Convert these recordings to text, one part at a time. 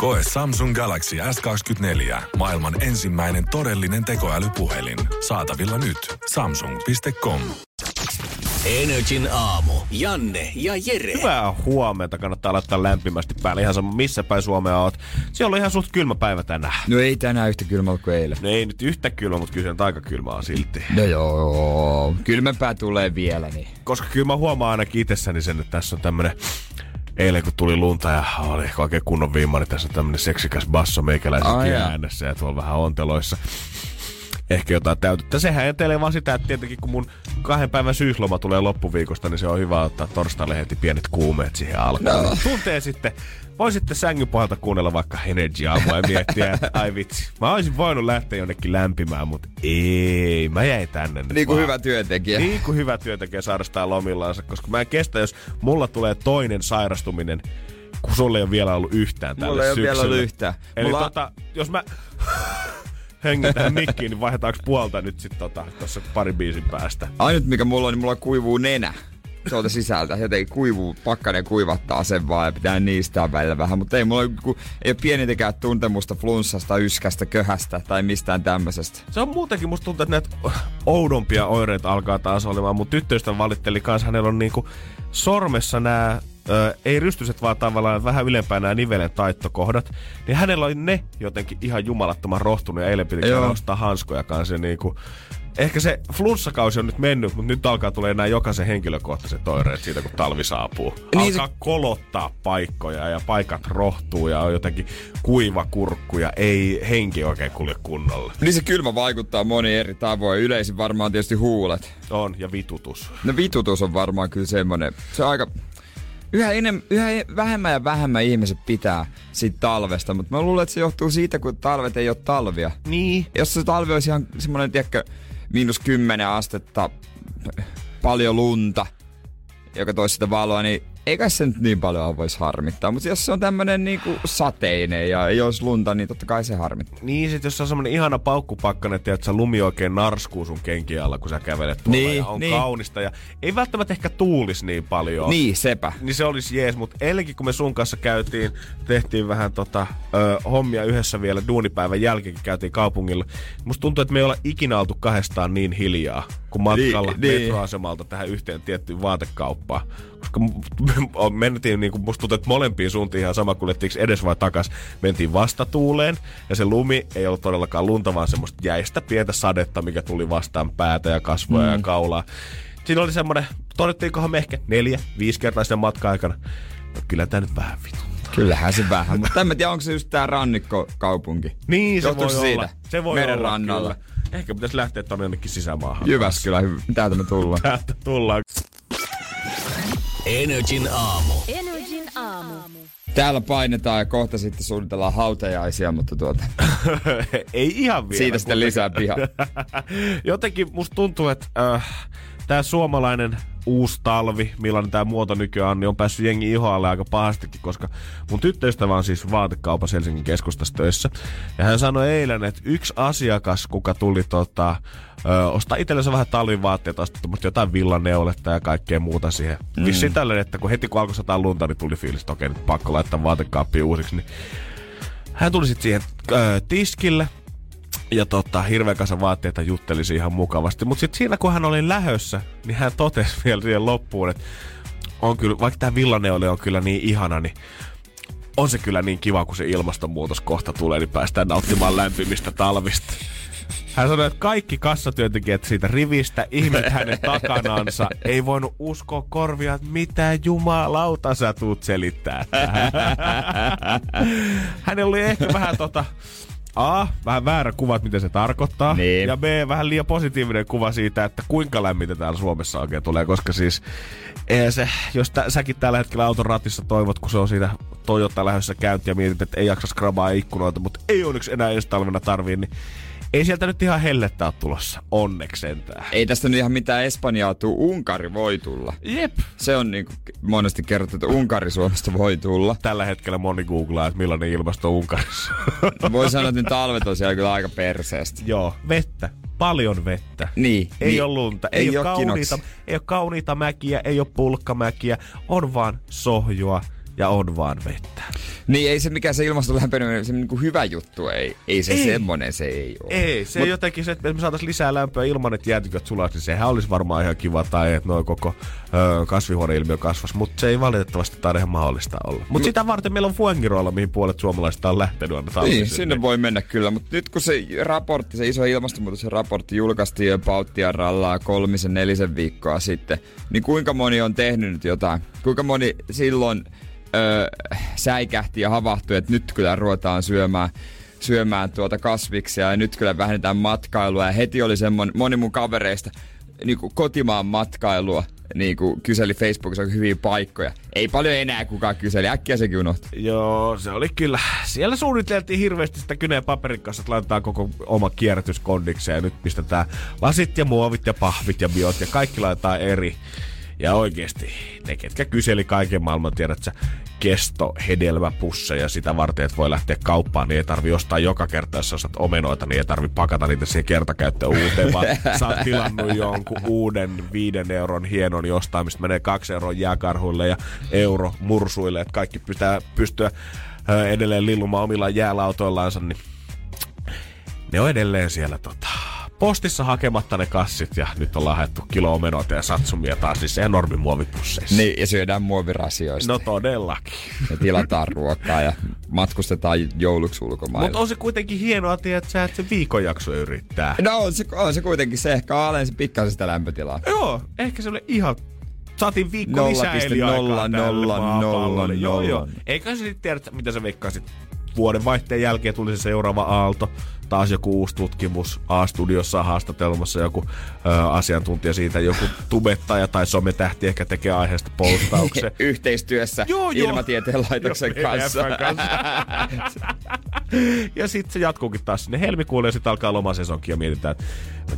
Koe Samsung Galaxy S24. Maailman ensimmäinen todellinen tekoälypuhelin. Saatavilla nyt. Samsung.com. Energin aamu. Janne ja Jere. Hyvää huomenta. Kannattaa laittaa lämpimästi päälle. Ihan sama, missä päin Suomea oot. Siellä on ihan suht kylmä päivä tänään. No ei tänään yhtä kylmä kuin eilen. No ei nyt yhtä kylmä, mutta kyllä se on aika kylmä on silti. No joo, kylmempää tulee vielä niin. Koska kyllä mä huomaan ainakin itsessäni sen, että tässä on tämmönen eilen kun tuli lunta ja oli oikein kunnon viimari, tässä on tämmönen seksikäs basso meikäläisen äänessä ja tuolla vähän onteloissa ehkä jotain täytettä. Sehän etelee vaan sitä, että tietenkin kun mun kahden päivän syysloma tulee loppuviikosta, niin se on hyvä ottaa torstaille heti pienet kuumeet siihen alkuun. No. Tuntee sitten, voi sitten sängyn pohjalta kuunnella vaikka Energy aamua ja miettiä, että ai vitsi. Mä olisin voinut lähteä jonnekin lämpimään, mutta ei, mä jäin tänne. Niin kuin hyvä työntekijä. Niin kuin hyvä työntekijä sairastaa lomillaansa, koska mä en kestä, jos mulla tulee toinen sairastuminen, kun sulle ei ole vielä ollut yhtään tällä Mulla ei ole vielä ollut yhtään. Eli mulla... tota, jos mä hengitään mikkiin, niin vaihdetaanko puolta nyt sitten tota, tuossa pari biisin päästä? Ainut mikä mulla on, niin mulla kuivuu nenä tuolta sisältä. Jotenkin kuivuu, pakkanen kuivattaa sen vaan ja pitää niistä välillä vähän. Mutta ei mulla ku, ei ole pienintäkään tuntemusta flunssasta, yskästä, köhästä tai mistään tämmöisestä. Se on muutenkin, musta tuntuu, että näitä oudompia oireita alkaa taas olemaan. Mun tyttöystä valitteli kanssa, hänellä on niinku sormessa nämä ö, ei rystyset, vaan tavallaan vähän ylempään nämä nivelen taittokohdat, niin hänellä oli ne jotenkin ihan jumalattoman rohtunut ja eilen piti ostaa hanskoja kanssa. Niin kuin, ehkä se flunssakausi on nyt mennyt, mutta nyt alkaa tulee nämä jokaisen henkilökohtaiset oireet siitä, kun talvi saapuu. Niin alkaa se... kolottaa paikkoja ja paikat rohtuu ja on jotenkin kuiva kurkku ja ei henki oikein kulje kunnolla. Niin se kylmä vaikuttaa moni eri tavoin. Yleisin varmaan tietysti huulet. On, ja vitutus. No vitutus on varmaan kyllä semmonen. Se on aika yhä, enem, yhä vähemmän ja vähemmän ihmiset pitää siitä talvesta, mutta mä luulen, että se johtuu siitä, kun talvet ei ole talvia. Niin. Jos se talvi olisi ihan semmoinen, tiedätkö, miinus kymmenen astetta, paljon lunta, joka toisi sitä valoa, niin eikä se nyt niin paljon voisi harmittaa. Mutta jos se on tämmönen niinku sateinen ja ei olisi lunta, niin totta kai se harmittaa. Niin, sit jos se on semmonen ihana paukkupakkanen, että sä lumi oikein narskuu sun kenkiä alla, kun sä kävelet tuolla niin, ja on niin. kaunista. Ja ei välttämättä ehkä tuulis niin paljon. Niin, sepä. Niin se olisi jees, mutta eilenkin kun me sun kanssa käytiin, tehtiin vähän tota, ö, hommia yhdessä vielä duunipäivän jälkeen, käytiin kaupungilla. Musta tuntuu, että me ei olla ikinä oltu kahdestaan niin hiljaa kuin matkalla niin, metroasemalta niin. tähän yhteen tiettyyn vaatekauppaan koska mentiin niin kuin musta tuntuu, että molempiin suuntiin ihan sama, kuljettiinko edes vai takas. Mentiin vastatuuleen ja se lumi ei ollut todellakaan lunta, vaan semmoista jäistä pientä sadetta, mikä tuli vastaan päätä ja kasvoja mm. ja kaulaa. Siinä oli semmoinen, todettiinkohan me ehkä neljä, viisi kertaa sen matka-aikana. No kyllä tämä nyt vähän vitu. Kyllähän se vähän, mutta en tiedä, onko se just tää rannikkokaupunki. Niin, se Johtuuko voi siitä? olla. Se voi Meren olla, rannalla. Kyllä. Ehkä pitäisi lähteä tonne jonnekin sisämaahan. Jyväskylä, täältä me tullaan. Täältä tullaan. Energin aamu. Energin aamu. Täällä painetaan ja kohta sitten suunnitellaan hautajaisia, mutta tuota... Ei ihan vielä. Siitä sitten lisää piha. Jotenkin musta tuntuu, että äh, tämä suomalainen uusi talvi, millainen tämä muoto nykyään on, niin on päässyt jengi ihoalle aika pahastikin, koska mun tyttöystävä on siis vaatekaupassa Helsingin keskustassa töissä. Ja hän sanoi eilen, että yksi asiakas, kuka tuli tota, ö, ostaa itsellensä vähän talvivaatteita, mutta jotain villaneuletta ja kaikkea muuta siihen. Mm. Vissiin tällainen, että kun heti kun alkoi sataa lunta, niin tuli fiilis, että okei, nyt pakko laittaa vaatekaappi uusiksi. Niin hän tuli sitten siihen ö, tiskille, ja tota, hirveän kanssa vaatteita juttelisi ihan mukavasti. Mutta sitten siinä kun hän oli lähössä, niin hän totesi vielä siihen loppuun, että on kyllä, vaikka tämä villaneoli on kyllä niin ihana, niin on se kyllä niin kiva, kun se ilmastonmuutos kohta tulee, niin päästään nauttimaan lämpimistä talvista. Hän sanoi, että kaikki kassatyöntekijät siitä rivistä, ihmet hänen takanansa, ei voinut uskoa korvia, että mitä jumalauta sä tuut selittää. Hänellä oli ehkä vähän tota, A, vähän väärä kuva, mitä se tarkoittaa. Niin. Ja B, vähän liian positiivinen kuva siitä, että kuinka lämmintä täällä Suomessa oikein tulee. Koska siis, se, jos tä, säkin tällä hetkellä auton ratissa toivot, kun se on siitä Toyota lähdössä käynti ja mietit, että ei jaksa skrabaa ikkunoita, mutta ei onneksi enää ensi talvena tarvii, niin ei sieltä nyt ihan hellettä ole tulossa. Onneksi sentään. Ei tästä nyt ihan mitään Espanjaa tuu. Unkari voi tulla. Jep. Se on niin monesti kerrottu, että Unkari Suomesta voi tulla. Tällä hetkellä moni googlaa, että millainen ilmasto on Unkarissa. Voi sanoa, että nyt talvet on siellä kyllä aika perseestä. Joo, vettä. Paljon vettä. Niin. Ei niin. ole lunta, ei, Ei ole oo kauniita, ei ole kauniita mäkiä, ei ole pulkkamäkiä, on vaan sohjua ja on vaan vettä. Niin ei se mikä se ilmaston lämpeneminen, se niinku hyvä juttu, ei, ei se Ei. semmonen se ei ole. Ei, se Mut, jotenkin se, että me saataisiin lisää lämpöä ilman, että jäätiköt sulaisi, niin sehän olisi varmaan ihan kiva, tai että noin koko ö, kasvihuoneilmiö kasvas, mutta se ei valitettavasti taida ihan mahdollista olla. Mutta sitä varten meillä on Fuengiroilla, mihin puolet suomalaisista on lähtenyt aina Niin, sinne voi mennä kyllä, mutta nyt kun se raportti, se iso ilmastonmuutoksen raportti julkaistiin jo Pauttian rallaa kolmisen, nelisen viikkoa sitten, niin kuinka moni on tehnyt nyt jotain? Kuinka moni silloin öö, säikähti ja havahtui, että nyt kyllä ruvetaan syömään syömään tuota kasviksia ja nyt kyllä vähennetään matkailua ja heti oli semmoinen, moni mun kavereista niin kuin kotimaan matkailua niin kuin kyseli Facebookissa hyviä paikkoja. Ei paljon enää kukaan kyseli, äkkiä sekin unohtui. Joo, se oli kyllä. Siellä suunniteltiin hirveästi sitä kyneen paperin kanssa, että laitetaan koko oma kierrätys kondikseen ja nyt pistetään lasit ja muovit ja pahvit ja biot ja kaikki laitetaan eri. Ja oikeesti, ne ketkä kyseli kaiken maailman, tiedät sä, kesto, hedelmäpusseja sitä varten, että voi lähteä kauppaan, niin ei tarvi ostaa joka kerta, jos ostat omenoita, niin ei tarvi pakata niitä siihen kertakäyttöön uuteen, vaan sä oot tilannut jonkun uuden viiden euron hienon jostain, mistä menee kaksi euroa jääkarhuille ja euro mursuille, että kaikki pitää pystyä edelleen lillumaan omilla jäälautoillaansa, niin ne on edelleen siellä tota, postissa hakematta ne kassit ja nyt on haettu kilo omenoita ja satsumia taas siis ihan normimuovipusseissa. Niin, ja syödään muovirasioista. No todellakin. ja tilataan ruokaa ja matkustetaan jouluksi ulkomaille. Mutta on se kuitenkin hienoa, että sä et se viikonjakso yrittää. No on se, on se kuitenkin se, ehkä alensi pikkasen sitä lämpötilaa. Joo, ehkä se oli ihan... Saatiin viikko 0,000, lisää eliaikaa tälle nolla, maapallolle. nolla, Joo, joo. nolla. Eikä se sitten tiedä, mitä sä veikkaisit. Vuoden vaihteen jälkeen tuli se seuraava aalto. Taas joku uusi tutkimus. A-studiossa haastatelmassa joku ö, asiantuntija siitä, joku tubettaja tai sometähti ehkä tekee aiheesta postauksen. Yhteistyössä Joo, joo. Ilmatieteen laitoksen Joo, kanssa. Kanssa. ja sitten se jatkuukin taas sinne helmikuulle ja sitten alkaa lomasesonkin ja mietitään, että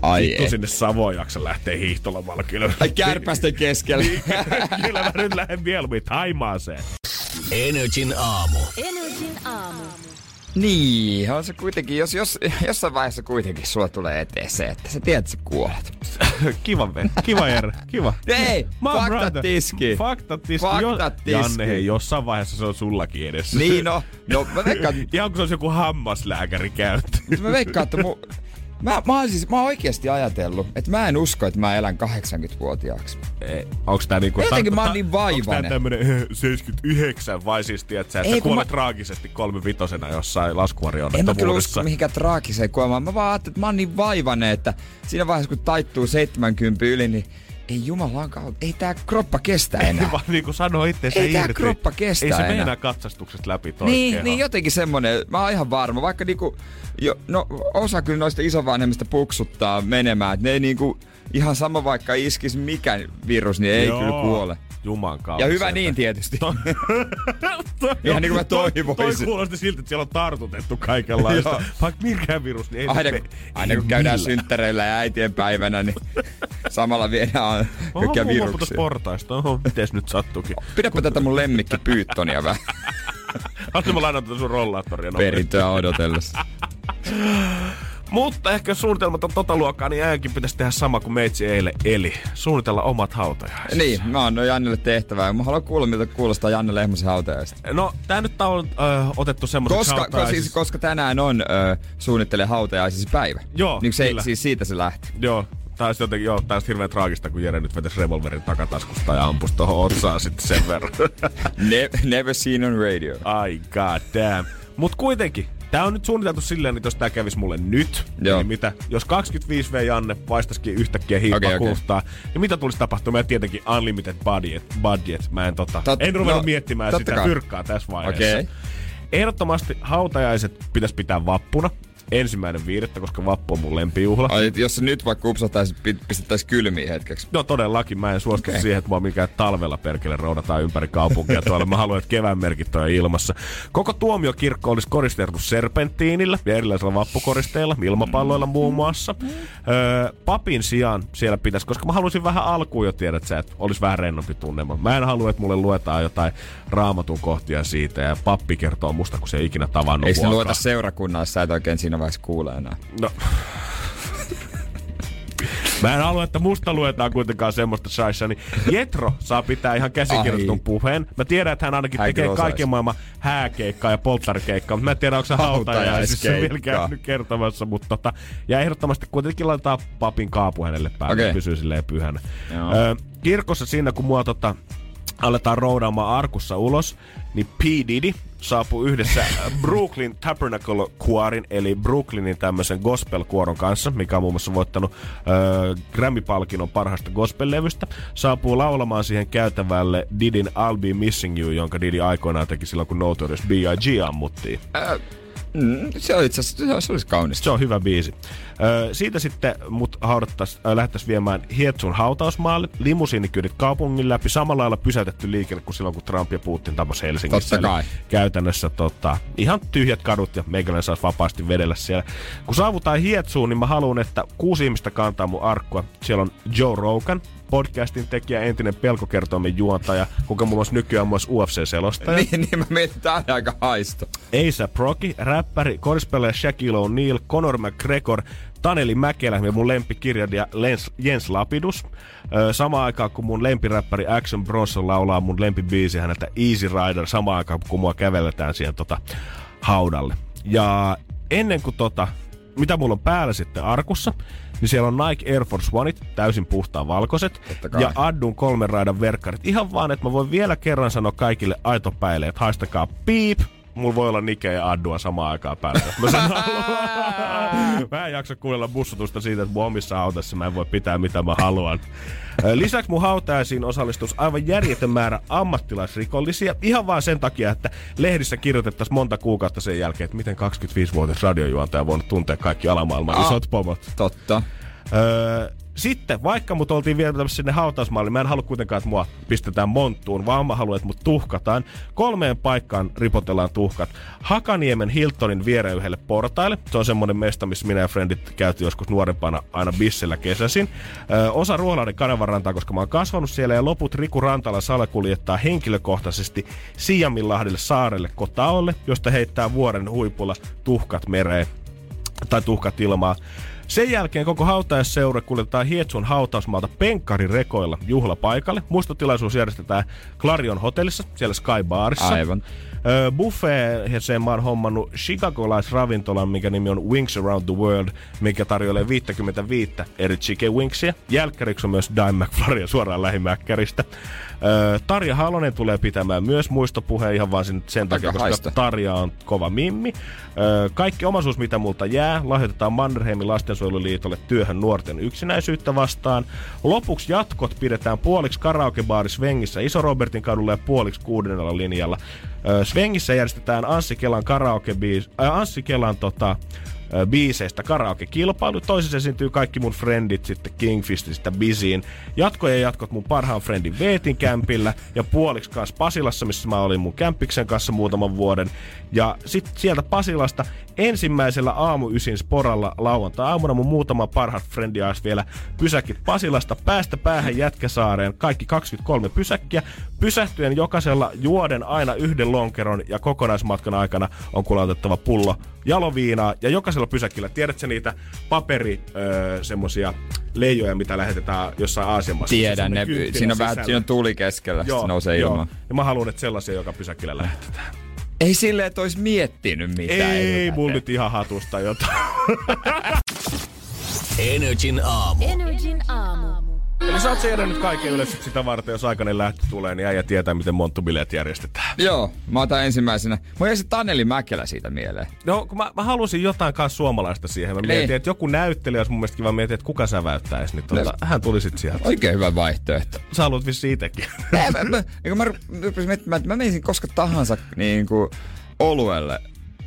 Ai vittu sinne Savoon jaksa lähteä hiihtolomalla kyllä. Ai kärpästen keskellä. kyllä mä nyt lähden mieluummin Taimaaseen. Energin aamu. Energin aamu. niin, on se kuitenkin, jos, jos jossain vaiheessa kuitenkin sulla tulee eteen se, että sä tiedät, että sä kuolet. kiva, Ben. Kiva, Jere. Kiva. Ei, My faktat tiski. Faktat tiski. Faktat tiski. Janne, hei, jossain vaiheessa se on sullakin edessä. Niin no, no mä veikkaan, Ihan kun se olisi joku hammaslääkäri käyttö. mä veikkaan että mu, Mä, mä, oon siis, mä oon oikeasti ajatellut, että mä en usko, että mä elän 80-vuotiaaksi. Ei, Onks tää niinku... Jotenkin ta- mä oon niin Onks tää vaivainen. tämmönen eh, 79 vai siis tiedät sä, että Ei, kuolet mä- traagisesti kolme vitosena jossain En mä kyllä usko mihinkään traagiseen kuolemaan. Mä vaan ajattelin, että mä oon niin vaivainen, että siinä vaiheessa kun taittuu 70 yli, niin ei jumalankaan, ei tää kroppa kestä enää. Vaan niinku sanoo itseensä Ei tää irti. kroppa kestä Ei se enää. meinaa katsastuksesta läpi toi Niin, keho. niin jotenkin semmonen, mä oon ihan varma, vaikka niinku, jo, no osa kyllä noista isovanhemmista puksuttaa menemään, että ne ei niinku, ihan sama vaikka iskisi mikä virus, niin ei Joo. kyllä kuole. Juman kautta. Ja hyvä niin tietysti. Toi- Ihan niin kuin mä Toi, toi toivoisin. kuulosti siltä, että siellä on tartutettu kaikenlaista. Vaikka mikä virus, niin ei Aina, kun- aina kun käydään millään. synttäreillä ja äitien päivänä, niin samalla viedään kaikkia viruksia. portaista. Oho, mites nyt sattukin? Pidäpä tätä mun lemmikki Pyyttonia vähän Haluaisin mä lainata tätä sun rollaattoria perintöä odotellessa. Mutta ehkä jos suunnitelmat on tota luokkaa, niin äänkin pitäisi tehdä sama kuin meitsi eilen. Eli suunnitella omat hautajaiset. Niin, mä annoin Jannelle tehtävää. Mä haluan kuulla, miltä kuulostaa Janne Lehmosen hautajaista. No, tää nyt on ö, otettu semmoiseksi Koska, koska, siis, koska tänään on ö, suunnittele hautajaisisi päivä. Joo, niin se, kyllä. siis siitä se lähti. Joo, tää olisi jotenkin, joo, tää olisi hirveän traagista, kun Jere nyt vetäisi revolverin takataskusta ja ampuisi tohon otsaan sitten sen verran. Ne, never seen on radio. Ai god damn. Mut kuitenkin, tää on nyt suunniteltu silleen, että jos tää kävis mulle nyt, Joo. niin mitä, jos 25V Janne paistaisikin yhtäkkiä hiippaa okay, kultaa, niin mitä tulisi tapahtumaan? Ja tietenkin unlimited budget, budget. Mä en tota, Tot- en ruvennut no, miettimään sitä kai. fyrkkaa tässä vaiheessa. Okei. Ehdottomasti hautajaiset pitäisi pitää vappuna. Ensimmäinen viidettä, koska vappu on mun lempijuhla. Ai, jos se nyt vaikka upsahtaisi, pistettäisiin kylmiin hetkeksi. No todellakin, mä en suostu okay. siihen, että mua mikään talvella perkele roudataan ympäri kaupunkia tuolla. Mä haluan, että kevään merkit on ilmassa. Koko tuomiokirkko olisi koristettu serpenttiinillä ja erilaisilla vappukoristeilla, ilmapalloilla muun muassa. Öö, papin sijaan siellä pitäisi, koska mä haluaisin vähän alkuun jo tiedä, että se että olisi vähän rennompi tunnelma. Mä en halua, että mulle luetaan jotain raamatun kohtia siitä ja pappi kertoo musta, kun se ei ikinä tavannut Ei se lueta seurakunnassa, et oikein siinä vaiheessa kuule enää. No. Mä en halua, että musta luetaan kuitenkaan semmoista shaisha, niin Jetro saa pitää ihan käsikirjoitetun puheen. Mä tiedän, että hän ainakin hän tekee kaiken maailman hääkeikkaa ja polttarikeikkaa, mutta mä en tiedä, onko se hautajaisissa vielä käynyt kertomassa, mutta tota, ja ehdottomasti kuitenkin laitetaan papin kaapu hänelle päälle, okay. pysyy silleen pyhänä. Ö, kirkossa siinä, kun mua tota, aletaan roudaamaan arkussa ulos, niin P. Diddy saapui yhdessä Brooklyn Tabernacle Choirin, eli Brooklynin tämmöisen gospel-kuoron kanssa, mikä on muun muassa voittanut äh, Grammy-palkinnon parhaasta gospel-levystä, saapuu laulamaan siihen käytävälle Didin I'll Be Missing You, jonka Didi aikoinaan teki silloin, kun Notorious B.I.G. ammuttiin. Äh, Mm, se on itse asiassa, se olisi kaunista. Se on hyvä biisi. Ö, siitä sitten mut haudattais, äh, lähdettäisiin viemään Hietsun hautausmaalle. Limusiinikyydit kaupungin läpi. Samalla lailla pysäytetty liikenne kuin silloin, kun Trump ja Putin tapas Helsingissä. Totta kai. Käytännössä tota, ihan tyhjät kadut ja meikäläinen saisi vapaasti vedellä siellä. Kun saavutaan Hietsuun, niin mä haluan, että kuusi ihmistä kantaa mun arkkua. Siellä on Joe Rogan, podcastin tekijä, entinen pelkokertoimen juontaja, kuka muun muassa nykyään myös UFC-selostaja. niin, niin mä mietin, tää aika haisto. A$AP Rocky, räppäri, korispelaaja Shaquille O'Neal, Conor McGregor, Taneli Mäkelä ja mun lempikirjailija Jens Lapidus. Samaan aikaan kun mun lempiräppäri Action Bronson laulaa mun lempibiisi häneltä Easy Rider, samaan aikaan kun mua kävelletään siihen tota, haudalle. Ja ennen kuin tota, mitä mulla on päällä sitten arkussa, niin siellä on Nike Air Force Oneit, täysin puhtaan valkoiset, ja Addun kolmen raidan verkkarit. Ihan vaan, että mä voin vielä kerran sanoa kaikille aitopäille, että haistakaa piip, mulla voi olla Nike ja Addua samaan aikaan päällä. Mä, sanon, mä en jaksa kuunnella bussutusta siitä, että mun omissa autossa mä en voi pitää mitä mä haluan. Lisäksi mun hautajaisiin osallistus aivan järjetön määrä ammattilaisrikollisia. Ihan vaan sen takia, että lehdissä kirjoitettaisiin monta kuukautta sen jälkeen, että miten 25-vuotias radiojuontaja on voinut tuntea kaikki alamaailman ah, isot pomot. Totta. Öö, sitten, vaikka mut oltiin vielä sinne hautausmaalle, mä en halua kuitenkaan, että mua pistetään monttuun, vaan mä haluan, että mut tuhkataan. Kolmeen paikkaan ripotellaan tuhkat. Hakaniemen Hiltonin viereen yhdelle portaille. Se on semmonen mesta, missä minä ja frendit käytiin joskus nuorempana aina bissellä kesäsin. Ö, osa Ruoholainen kanavan koska mä oon kasvanut siellä, ja loput Riku Rantala Sala kuljettaa henkilökohtaisesti Siaminlahdelle saarelle Kotaolle, josta heittää vuoren huipulla tuhkat mereen tai tuhkat ilmaa. Sen jälkeen koko hautajaisseura kuljetetaan Hietsun hautausmaalta penkkarirekoilla juhlapaikalle. Muistotilaisuus järjestetään Clarion hotellissa, siellä Sky Barissa. Aivan. Buffeeseen mä oon hommannut chicagolaisravintolan, mikä nimi on Wings Around the World, mikä tarjoilee 55 eri chicken wingsia. Jälkkäriksi on myös Dime McFlurry suoraan lähimäkkäristä. Tarja Halonen tulee pitämään myös muistopuheen ihan vaan sen, sen takia, koska haista. Tarja on kova mimmi. Kaikki omaisuus, mitä multa jää, lahjoitetaan Mannerheimin lastensuojeluliitolle työhön nuorten yksinäisyyttä vastaan. Lopuksi jatkot pidetään puoliksi karaokebaari Svengissä Iso Robertin kadulla ja puoliksi kuudennella linjalla. Svengissä järjestetään Anssi Kelan karaoke äh, Anssi Kelan tota, biiseistä karaoke-kilpailu. Toisessa esiintyy kaikki mun friendit sitten Kingfististä bisiin. Jatkoja jatkot mun parhaan friendin Veetin kämpillä ja puoliksi kanssa Pasilassa, missä mä olin mun kämppiksen kanssa muutaman vuoden. Ja sitten sieltä Pasilasta ensimmäisellä aamu ysin sporalla lauantai-aamuna mun muutama parhaat frendi vielä pysäkit Pasilasta päästä päähän Jätkäsaareen. Kaikki 23 pysäkkiä. Pysähtyen jokaisella juoden aina yhden lonkeron ja kokonaismatkan aikana on kulautettava pullo jaloviinaa ja jokaisella pysäkillä, tiedätkö niitä paperi öö, semmosia leijoja, mitä lähetetään jossain Aasian maassa? Tiedän, ne, siinä on vähän, siinä on tuuli keskellä, joo, nousee joo. ilman. Ja mä haluan, että sellaisia joka pysäkillä lähetetään. Ei silleen, että olisi miettinyt mitään. Ei, mulla nyt ihan hatusta jotain. Energin aamu. Energin aamu. Eli sä oot nyt kaiken yleensä sitä varten, jos aikainen lähtö tulee, niin äijä tietää, miten monttubileet järjestetään. Joo, mä otan ensimmäisenä. Mä jäi se Taneli Mäkelä siitä mieleen. No, kun mä, mä halusin jotain kanssa suomalaista siihen. Mä niin. mietin, että joku näyttelijä olisi mun mielestä kiva mietin, että kuka säväyttäisi. Niin tuota, hän tuli sit sieltä. Oikein hyvä vaihtoehto. Sä haluat vissi itekin. mä, mä, mä, mä, mä, mä, menisin koska tahansa niin kuin oluelle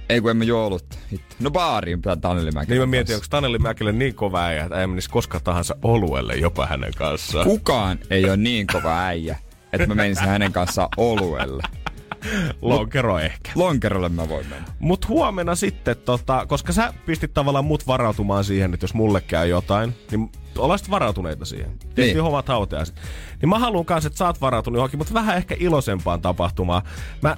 Ei kun mä juo olutta. No baariin pitää Taneli Mäkelä. Niin mä mietin, onko Taneli Mäkelä niin kova äijä, että ei menisi koska tahansa oluelle jopa hänen kanssaan. Kukaan ei ole niin kova äijä, että mä menisin hänen kanssaan oluelle. Lonkero ehkä. Lonkerolle mä voin mennä. Mut huomenna sitten, tota, koska sä pistit tavallaan mut varautumaan siihen, että jos mulle käy jotain, niin ollaan sitten varautuneita siihen. Tehtiin Niin. hommat hautajaiset. Niin mä haluan kanssa, että sä oot varautunut johonkin, mutta vähän ehkä iloisempaan tapahtumaan. Mä,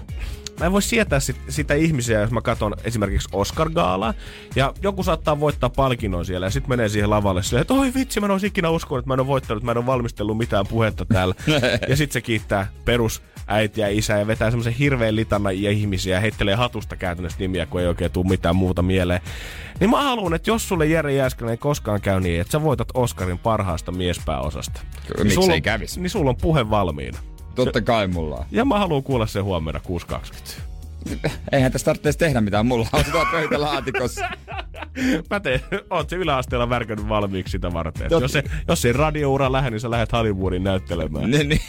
mä en voi sietää sit, sitä ihmisiä, jos mä katson esimerkiksi Oscar Gaalaa, ja joku saattaa voittaa palkinnon siellä, ja sitten menee siihen lavalle silleen, että oi vitsi, mä en olisi ikinä uskonut, että mä en ole voittanut, mä en ole valmistellut mitään puhetta täällä. ja sitten se kiittää perus äitiä ja isää ja vetää semmoisen hirveän litana ja ihmisiä ja heittelee hatusta käytännössä nimiä, kun ei oikein tule mitään muuta mieleen. Niin mä haluan, että jos sulle Jere Jääskeläinen ei koskaan käy niin, että sä voitat Oscarin parhaasta miespääosasta. Kyllä, niin miksei sulla on- kävis? Niin sulla on puhe valmiina. Totta kai mulla on. Ja mä haluan kuulla sen huomenna 6.20. Eihän tästä tarvitse tehdä mitään. Mulla on tuo pöytälaatikossa. Mä teen, oot se yläasteella värkännyt valmiiksi sitä varten. Totta. Jos, se, jos ei radioura lähde, niin sä lähdet Hollywoodin näyttelemään. niin, niin.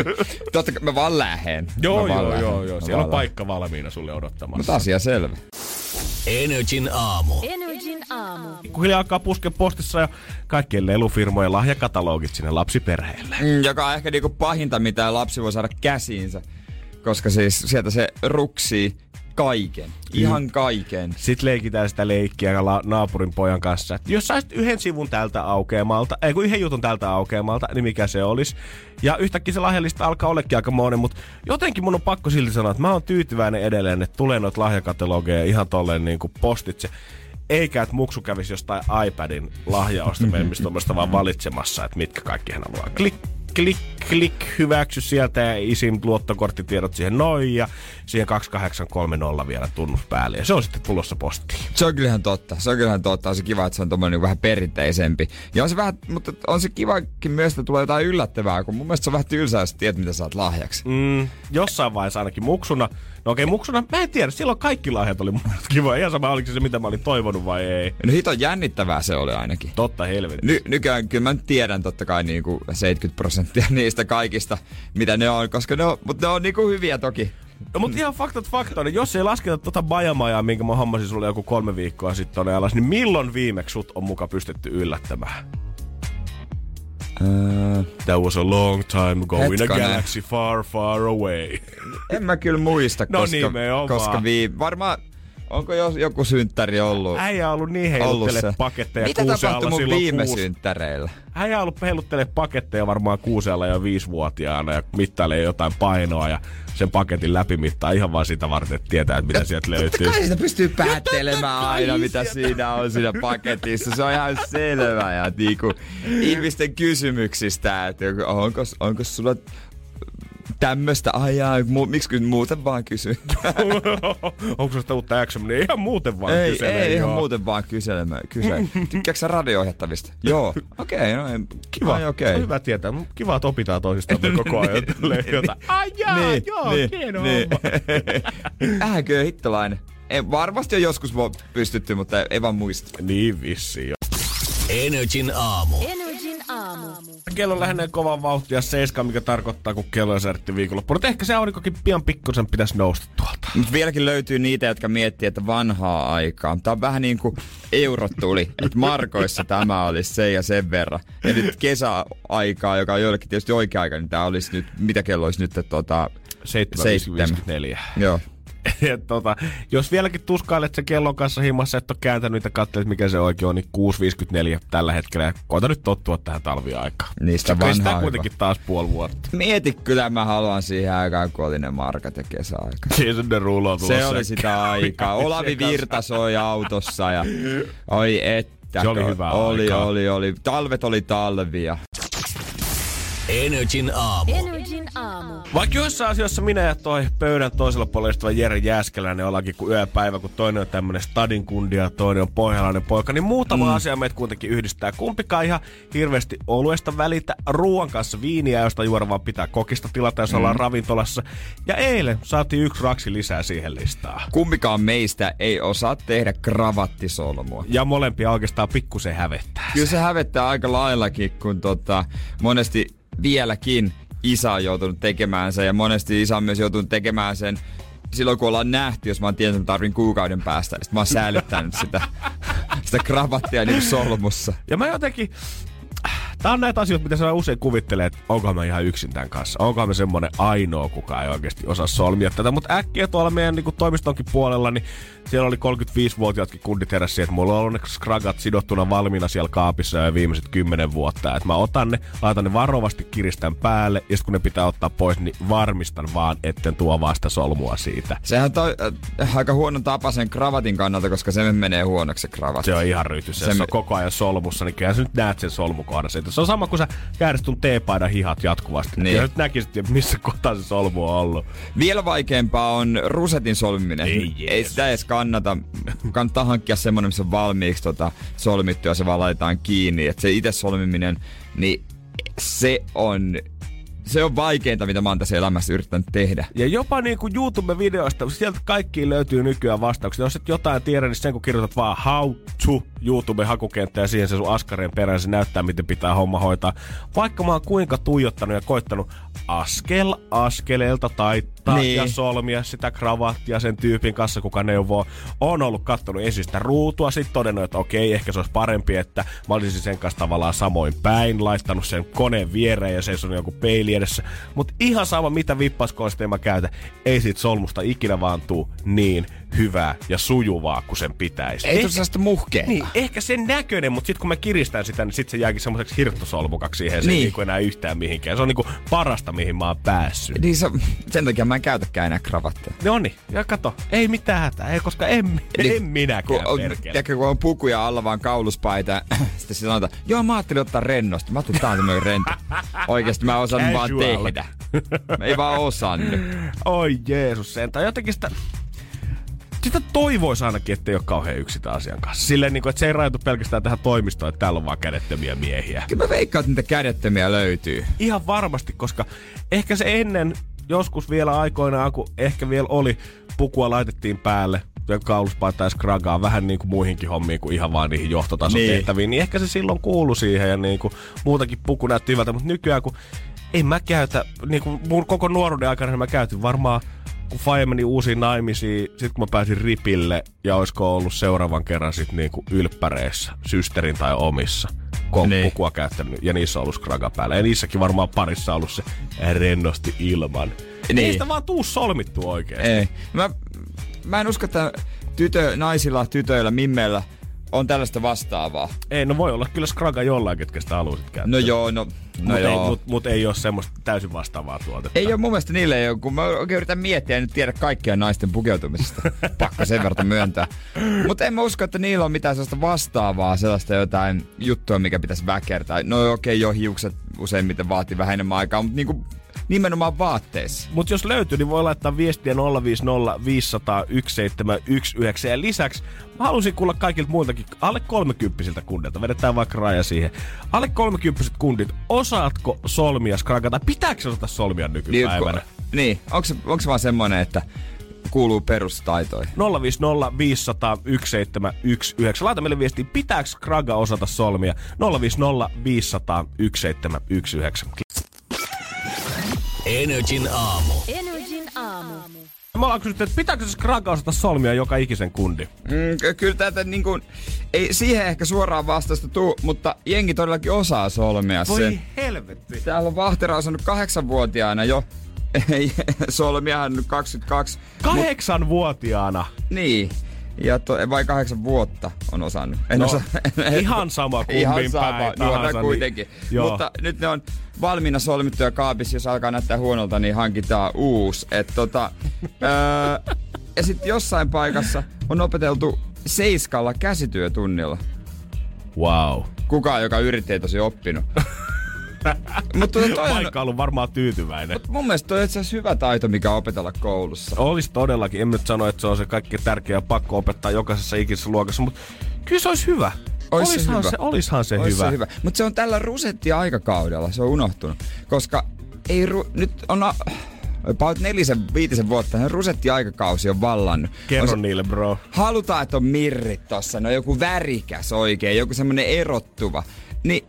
Totta kai mä vaan lähen. Joo, Mä vaan joo, lähen. joo, joo. Siellä on paikka valmiina sulle odottamassa. Mutta asia selvä. Energin aamu. Energin aamu. Pikkuhiljaa alkaa puskea postissa ja kaikkien lelufirmojen lahjakatalogit sinne lapsiperheelle. Mm, joka on ehkä niinku pahinta, mitä lapsi voi saada käsiinsä. Koska siis sieltä se ruksii kaiken. Ihan kaiken. Sitten leikitään sitä leikkiä la- naapurin pojan kanssa. Et jos saisit yhden sivun tältä aukeamalta, ei kun yhden jutun tältä aukeamalta, niin mikä se olisi. Ja yhtäkkiä se lahjallista alkaa ollekin aika monen, mutta jotenkin mun on pakko silti sanoa, että mä oon tyytyväinen edelleen, että tulee noita lahjakatalogeja ihan tolleen niin kuin postitse. Eikä, että muksu kävisi jostain iPadin lahjaostomelmistosta vaan valitsemassa, että mitkä kaikki hän haluaa. Klik, klik, klik, hyväksy sieltä ja isin luottokorttitiedot siihen noin ja siihen 2830 vielä tunnus päälle. Ja se on sitten tulossa postiin. Se on kyllähän totta. Se on kyllähän totta. On se kiva, että se on tommonen niinku vähän perinteisempi. Ja on se vähän, mutta on se kivakin myös, että tulee jotain yllättävää, kun mun mielestä se on vähän tylsää, jos tiedät, mitä saat lahjaksi. Mm, jossain vaiheessa ainakin muksuna. No okei, muksuna, mä en tiedä. Silloin kaikki lahjat oli mun kiva. Ihan sama, oliko se mitä mä olin toivonut vai ei. No hiton jännittävää se oli ainakin. Totta helvetti. Ny, nykyään kyllä mä tiedän totta kai niinku 70 prosenttia niistä kaikista, mitä ne on, koska ne on, mutta ne on niinku hyviä toki. No, mutta ihan faktat faktoina. Jos ei lasketa tota bajamajaa, minkä mä hommasin sulle joku kolme viikkoa sitten alas, niin milloin viimeksi sut on muka pystytty yllättämään? Öö, That was a long time ago in a galaxy far, far away. en mä kyllä muista, No koska, nimenomaan. koska vii, varmaan, onko jos, joku synttäri ollut, Äijä ollut niin heiluttele paketteja Mitä tapahtui mun viime kuusi- synttäreillä? Äijä on ollut heiluttele paketteja varmaan kuuseella ja viisivuotiaana ja mittailee jotain painoa ja sen paketin läpimittaa ihan vaan sitä varten, että tietää, että mitä sieltä löytyy. Kai sitä pystyy päättelemään aina, mitä siinä on siinä paketissa. Se on ihan selvä. Ja niinku, ihmisten kysymyksistä, että onko, onko sulla tämmöstä ajaa, mu, miksi kyllä muuten vaan kysy. Onko se uutta x Niin ihan muuten vaan ei, kyselee, ei ihan joo. muuten vaan kyselemään. Kyse. Tykkääksä sä radio-ohjattavista? Joo. Okei, okay, no ei- Kiva, Ai, okay. okei. on hyvä tietää. Kiva, että opitaan toisistamme koko ajan. Tälleen jotain. Ai jaa, niin, joo, niin, hieno niin. Ähkö hittolainen. Ei, varmasti on joskus pystytty, mutta ei vaan muista. Niin vissiin jo. Energin aamu. Energin aamu. Kello lähenee kovan vauhtia seiskaan, mikä tarkoittaa, kun kello on särtti viikonloppu. Mutta ehkä se aurinkokin pian pikkusen pitäisi nousta tuolta. Mutta vieläkin löytyy niitä, jotka miettii, että vanhaa aikaa. Tämä on vähän niin kuin eurot tuli, että markoissa tämä olisi se ja sen verran. Ja nyt kesäaikaa, joka on joillekin tietysti oikea aika, niin tämä olisi nyt, mitä kello olisi nyt, että tota, 7.54. Joo. Et tota, jos vieläkin tuskailet sen kellon kanssa himassa, et ole kääntänyt niitä kattelet, mikä se oikein on, niin 6.54 tällä hetkellä. Ja koita nyt tottua tähän talviaikaan. Niistä Se vanhaa kuitenkin taas puoli vuotta. Mieti kyllä, mä haluan siihen aikaan, kun oli ne markat ja kesäaika. Jason Derulo on Se oli sitä aikaa. Olavi Virta soi autossa ja oi että. Se oli hyvää Oli, aikaa. oli, oli. Talvet oli talvia. Energin aamu. Energin aamu. Vaikka joissain asioissa minä ja toi pöydän toisella puolella istuva Jere Jääskeläinen ollaankin kuin yöpäivä, kun toinen on tämmönen stadin kundi ja toinen on pohjalainen poika, niin muutama mm. asia meitä kuitenkin yhdistää. Kumpikaan ihan hirveästi oluesta välitä, ruoan kanssa viiniä, josta juoda vaan pitää kokista tilata, jos mm. ollaan ravintolassa. Ja eilen saatiin yksi raksi lisää siihen listaan. Kumpikaan meistä ei osaa tehdä kravattisolmua. Ja molempia oikeastaan pikkusen hävettää. Kyllä se hävettää aika laillakin, kun tota, monesti vieläkin isä on joutunut tekemään sen ja monesti isä on myös joutunut tekemään sen silloin kun ollaan nähty, jos mä oon tiennyt, että mä tarvin kuukauden päästä, niin sit mä oon säilyttänyt sitä, sitä kravattia niin solmussa. Ja mä jotenkin, Tää on näitä asioita, mitä sä usein kuvittelee, että onko mä ihan yksin tämän kanssa. Onko mä semmonen ainoa, kuka ei oikeasti osaa solmia tätä. Mutta äkkiä tuolla meidän niin toimistonkin puolella, niin siellä oli 35-vuotiaatkin kundit heräsi, että mulla on ollut ne skragat sidottuna valmiina siellä kaapissa jo viimeiset 10 vuotta. Että mä otan ne, laitan ne varovasti kiristän päälle, ja sitten kun ne pitää ottaa pois, niin varmistan vaan, etten tuo vasta solmua siitä. Sehän on äh, aika huono tapa sen kravatin kannalta, koska se menee huonoksi se kravatti. Se on ihan ryhty. Se, se me... on koko ajan solmussa, niin kyllä sä nyt näet sen solmukohdassa. Se on sama kuin sä käärit sun teepaidan hihat jatkuvasti. Niin. Ja nyt näkisit, missä kohtaa se solmu on ollut. Vielä vaikeampaa on rusetin solmiminen. Ei, Ei sitä edes kannata. Kannattaa hankkia semmonen, missä on valmiiksi tota, solmittu ja se vaan laitetaan kiinni. Et se itse solmiminen, niin se on se on vaikeinta, mitä mä oon tässä elämässä yrittänyt tehdä. Ja jopa niin kuin YouTube-videoista, sieltä kaikkiin löytyy nykyään vastauksia. Jos et jotain tiedä, niin sen kun kirjoitat vaan how to YouTube-hakukenttä ja siihen se sun askareen perään, se näyttää, miten pitää homma hoitaa. Vaikka mä oon kuinka tuijottanut ja koittanut askel askeleelta taittaa niin. ja solmia sitä kravattia sen tyypin kanssa, kuka neuvoo. On ollut kattonut esistä ruutua, sitten todennut, että okei, ehkä se olisi parempi, että mä olisin sen kanssa tavallaan samoin päin, laittanut sen koneen viereen ja se on joku peili edessä. Mutta ihan sama, mitä vippaskonsteja mä käytän, ei siitä solmusta ikinä vaan tuu niin hyvää ja sujuvaa kuin sen pitäisi. Ei tule sellaista muhkeaa. Niin, ehkä sen näköinen, mutta sitten kun mä kiristän sitä, niin sitten se jääkin semmoiseksi hirttosolmukaksi siihen. Se niin. ei niinku enää yhtään mihinkään. Se on niinku parasta, mihin mä oon päässyt. Niin se, sen takia mä en käytäkään enää kravatteja. No niin, ja kato, ei mitään hätää, ei, koska en, niin, en minäkään kun on, tiedätkö, kun on pukuja alla vaan kauluspaita, sitten sanotaan, joo mä ajattelin ottaa rennosti. Mä ajattelin, tää on tämmöinen rento. Oikeesti mä osaan vaan tehdä. Mä ei vaan osannut. Oi Jeesus, sentään jotenkin sitä sitä toivoisi ainakin, ettei ole kauhean yksi asian kanssa. Silleen, niin kuin, että se ei rajoitu pelkästään tähän toimistoon, että täällä on vaan kädettömiä miehiä. Kyllä mä veikkaan, että niitä kädettömiä löytyy. Ihan varmasti, koska ehkä se ennen, joskus vielä aikoinaan, kun ehkä vielä oli, pukua laitettiin päälle, kauluspaita ja skragaa vähän niin kuin muihinkin hommiin kuin ihan vaan niihin johtotasotehtäviin, niin. niin ehkä se silloin kuulu siihen ja niin kuin muutakin puku näytti hyvältä, mutta nykyään kun en mä käytä, niin kuin mun koko nuoruuden aikana niin mä käytin varmaan kun Faija meni uusiin naimisiin, sit kun mä pääsin ripille ja olisiko ollut seuraavan kerran sit niinku ylppäreissä, systerin tai omissa, kun niin. pukua käyttänyt ja niissä on ollut skraga päällä. Ja niissäkin varmaan parissa ollut se rennosti ilman. Niin. Ei sitä vaan tuu solmittu oikein. Ei. Mä, mä en usko, että tytö, naisilla, tytöillä, mimmeillä on tällaista vastaavaa. Ei, no voi olla kyllä skraga jollain, ketkä sitä haluaisit käyttää. No joo, no No mutta ei, mut, mut ei ole semmoista täysin vastaavaa tuotetta. Ei ole mun mielestä niille ei ole, kun mä oikein yritän miettiä ja nyt tiedä kaikkia naisten pukeutumisesta. Pakko sen verran myöntää. Mutta en mä usko, että niillä on mitään sellaista vastaavaa, sellaista jotain juttua, mikä pitäisi väkertää. No okei, okay, jo hiukset useimmiten vaatii vähän enemmän aikaa, mutta niinku nimenomaan vaatteissa. Mutta jos löytyy, niin voi laittaa viestiä 050 500 1719. Ja lisäksi mä halusin kuulla kaikilta muiltakin alle 30 kundilta. Vedetään vaikka raja siihen. Alle 30 kundit, osaatko solmia skrakata? Pitääkö osata solmia nykypäivänä? Niin, niin. onko se, onko se vaan semmoinen, että kuuluu perustaitoihin. 050 500 1719. Laita meille viestiä, pitääkö Kraga osata solmia? 050 500 1719. Energin aamu. Energin aamu. Me ollaan kysytty, että pitääkö se Kraga osata solmia joka ikisen kundi? Mm, kyllä tätä niin kuin, ei siihen ehkä suoraan vastausta tuu, mutta jengi todellakin osaa solmia Voi sen. helvetti. Täällä on Vahtera osannut kahdeksanvuotiaana jo ei, solmiahan nyt 22. Kahdeksanvuotiaana? Mut, niin. Ja to, vai kahdeksan vuotta on osannut. En no, osa, ihan sama kuin Ihan sama, nuorena niin- kuitenkin. Niin, Mutta nyt ne on valmiina solmittuja kaapissa, jos alkaa näyttää huonolta, niin hankitaan uusi. Et tota, öö, ja sitten jossain paikassa on opeteltu seiskalla käsityötunnilla. Wow. Kukaan, joka yritti, ei tosi oppinut. Mutta toi on... Ollut varmaan tyytyväinen. Mut mun mielestä toi on itse hyvä taito, mikä opetella koulussa. Olisi todellakin. En nyt sano, että se on se kaikki tärkeä pakko opettaa jokaisessa ikisessä luokassa, mutta kyllä se olisi hyvä. Ois olishan, se, hyvä. se, olishan se Ois hyvä. Se hyvä. Mutta se on tällä rusetti-aikakaudella, se on unohtunut. Koska ei ru- nyt on a- about nelisen, viitisen vuotta, rusetti-aikakausi on vallannut. Kerro on, niille, bro. Halutaan, että on mirrit tossa, no joku värikäs oikein, joku semmonen erottuva. Niin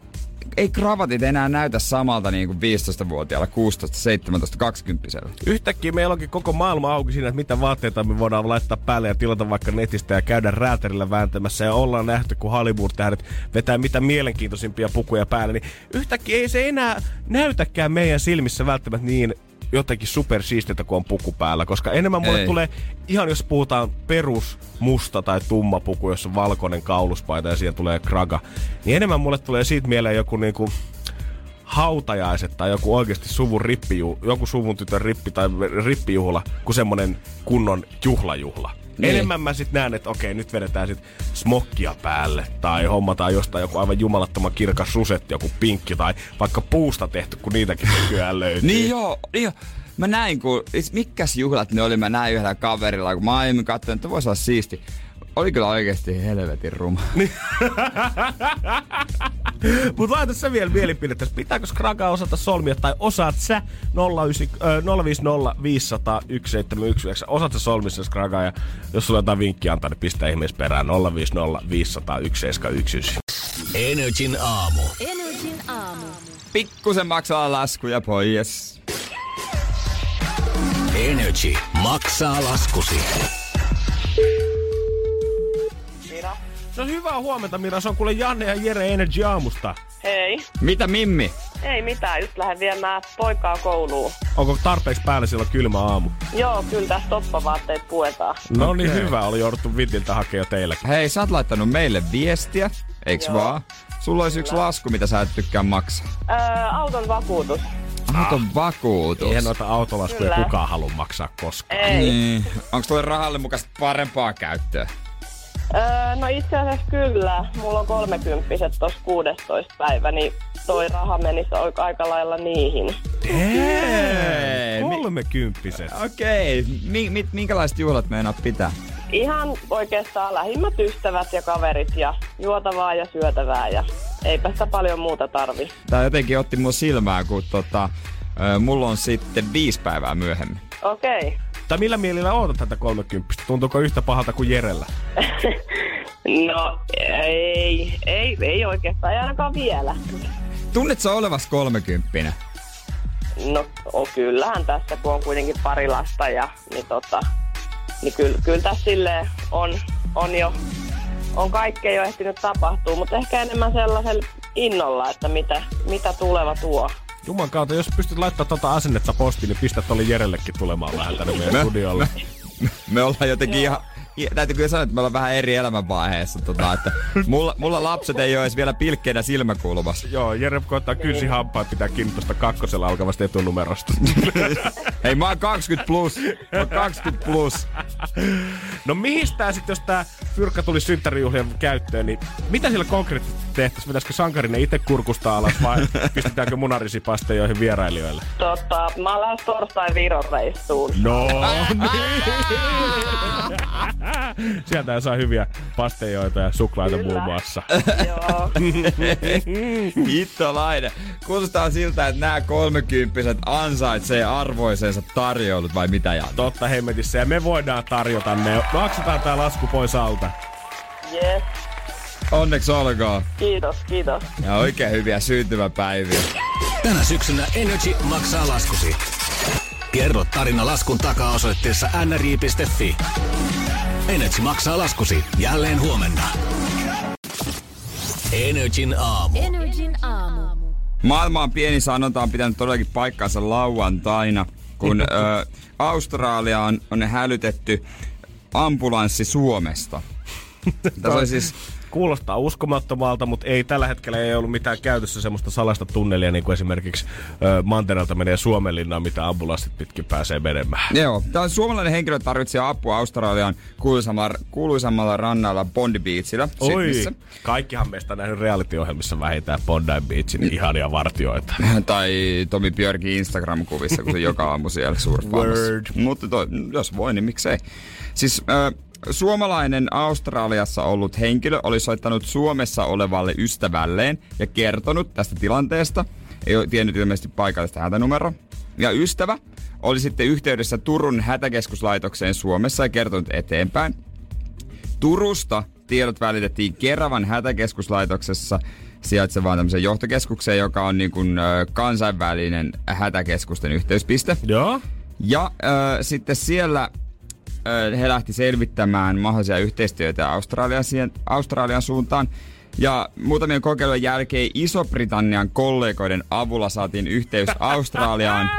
ei kravatit enää näytä samalta niin kuin 15-vuotiaalla, 16, 17, 20 Yhtäkkiä meillä onkin koko maailma auki siinä, että mitä vaatteita me voidaan laittaa päälle ja tilata vaikka netistä ja käydä räätärillä vääntämässä. Ja ollaan nähty, kun Hollywood-tähdet vetää mitä mielenkiintoisimpia pukuja päälle. Niin yhtäkkiä ei se enää näytäkään meidän silmissä välttämättä niin jotenkin supersiistiltä, kun on puku päällä. Koska enemmän mulle Ei. tulee, ihan jos puhutaan perus musta tai tumma puku, jossa on valkoinen kauluspaita ja siihen tulee kraga, niin enemmän mulle tulee siitä mieleen joku niinku hautajaiset tai joku oikeasti suvun rippijuhla, joku suvun tytön rippi tai rippijuhla, kuin semmonen kunnon juhlajuhla. Niin. Enemmän mä sit näen, että okei, nyt vedetään sit smokkia päälle, tai hommataan jostain joku aivan jumalattoman kirkas rusetti, joku pinkki, tai vaikka puusta tehty, kun niitäkin nykyään löytyy. Niin joo, niin joo. Mä näin, kun, mikäs juhlat ne oli, mä näin yhdellä kaverilla, kun mä aiemmin katsoin, että voisi olla siisti. Oli kyllä oikeasti helvetin ruma. Niin. Mut laita sä vielä mielipidettä, pitääkö Skraga osata solmia, tai osaat sä 09, ö, 050 500 1719, osaat sä solmia sen Skraga, ja jos sulla on jotain vinkkiä antaa, niin pistä ihmeessä perään 050 500 1719. Energin aamu. Energin aamu. Pikkusen maksaa laskuja pois. Energy maksaa laskusi. No hyvää huomenta Mira, se on kuule Janne ja Jere Energy aamusta. Hei. Mitä Mimmi? Ei mitään, just lähden viemään poikaa kouluun. Onko tarpeeksi päällä silloin kylmä aamu? Joo, kyllä tässä toppavaatteet puetaan. No niin hyvä, oli jouduttu Vitiltä hakemaan jo teillekin. Hei, sä oot laittanut meille viestiä, eiks Joo. vaan? Sulla olisi yksi lasku, mitä sä et tykkää maksaa. Öö, auton vakuutus. Auton vakuutus. Eihän noita autolaskuja Kyllä. kukaan halua maksaa koskaan. Ei. Niin. Onko tuolle rahalle mukaista parempaa käyttöä? Öö, no itse asiassa kyllä. Mulla on kolmekymppiset tossa 16 päivä, niin toi raha menisi oik- aika lailla niihin. Hei, mi- Kolmekymppiset. Okei, mi- mi- minkälaiset juhlat meinaat pitää? Ihan oikeastaan lähimmät ystävät ja kaverit ja juotavaa ja syötävää ja eipä sitä paljon muuta tarvi. Tää jotenkin otti mun silmää, kun tota, mulla on sitten viisi päivää myöhemmin. Okei. Okay. Tai millä mielillä ootat tätä kolmekymppistä? Tuntuuko yhtä pahalta kuin Jerellä? No ei, ei, ei oikeastaan, ei ainakaan vielä. Tunnet sä olevas kolmekymppinen? No o, kyllähän tässä, kun on kuitenkin pari lasta ja niin tota, niin kyllä, kyllä tässä silleen on, on jo, on kaikkea jo ehtinyt tapahtua, mutta ehkä enemmän sellaisella innolla, että mitä, mitä tuleva tuo. Juman kautta, jos pystyt laittamaan tota asennetta postiin, niin pistät tolle Jerellekin tulemaan vähän tänne meidän Me- studiolle. Me ollaan jotenkin ihan... Täytyy kyllä sanoa, että me ollaan vähän eri elämänvaiheessa. Tota, että mulla, mulla lapset ei ole edes vielä pilkkeinä silmäkulmassa. Joo, Jere koittaa kynsi hampaa pitää kiinni tuosta kakkosella alkavasta etunumerosta. Hei, mä oon 20 plus. Mä oon 20 plus. no mihin tää sitten, jos tää fyrkka tuli synttärijuhlien käyttöön, niin mitä sillä konkreettisesti tehtäisiin? Pitäisikö sankarinen itse kurkustaa alas vai pistetäänkö munarisipastejoihin vierailijoille? Tota, mä oon lähes torstai Viron reissuun. No niin. Sieltä saa hyviä pastejoita ja suklaita Kyllä. muun muassa. Joo. Hittolainen. Kuulostaa siltä, että nämä kolmekymppiset ansaitsee arvoisensa tarjoulut vai mitä Jan? Totta hemmetissä. Ja me voidaan tarjota ne. Maksetaan tää lasku pois alta. Yes. Onneksi olkoon. Kiitos, kiitos. Ja oikein hyviä syntymäpäiviä. Tänä syksynä Energy maksaa laskusi. Kerro tarina laskun takaa osoitteessa nri.fi. Energy maksaa laskusi jälleen huomenna. Energin aamu. Energin aamu. Maailma on pieni sanonta on pitänyt todellakin paikkansa lauantaina, kun ö, Australiaan on hälytetty ambulanssi Suomesta. Tässä oli siis Kuulostaa uskomattomalta, mutta ei tällä hetkellä ei ollut mitään käytössä semmoista salaista tunnelia, niin kuin esimerkiksi ö, Mantereelta menee Suomenlinnaan, mitä ambulanssit pitkin pääsee menemään. Joo, tämä soomalinen henkilö tarvitsee apua Australian kuuluisammalla, kuuluisammalla rannalla Bondi Beachillä. Oi, Sydneyssä. kaikkihan meistä on nähnyt reality-ohjelmissa vähintään Bondi Beachin ihania vartioita. Tai Tomi Björkin Instagram-kuvissa, kun se joka aamu siellä surffaamassa. Mutta to, jos voi, niin miksei. Siis äh, suomalainen Australiassa ollut henkilö oli soittanut Suomessa olevalle ystävälleen ja kertonut tästä tilanteesta. Ei ole tiennyt ilmeisesti paikallista hätänumeroa. Ja ystävä oli sitten yhteydessä Turun hätäkeskuslaitokseen Suomessa ja kertonut eteenpäin. Turusta tiedot välitettiin Keravan hätäkeskuslaitoksessa sijaitsevaan tämmöiseen johtokeskukseen, joka on niin kuin, ö, kansainvälinen hätäkeskusten yhteyspiste. Joo. Ja ö, sitten siellä ö, he lähti selvittämään mahdollisia yhteistyötä Australian, Australian suuntaan. Ja muutamien kokeilujen jälkeen Iso-Britannian kollegoiden avulla saatiin yhteys Australiaan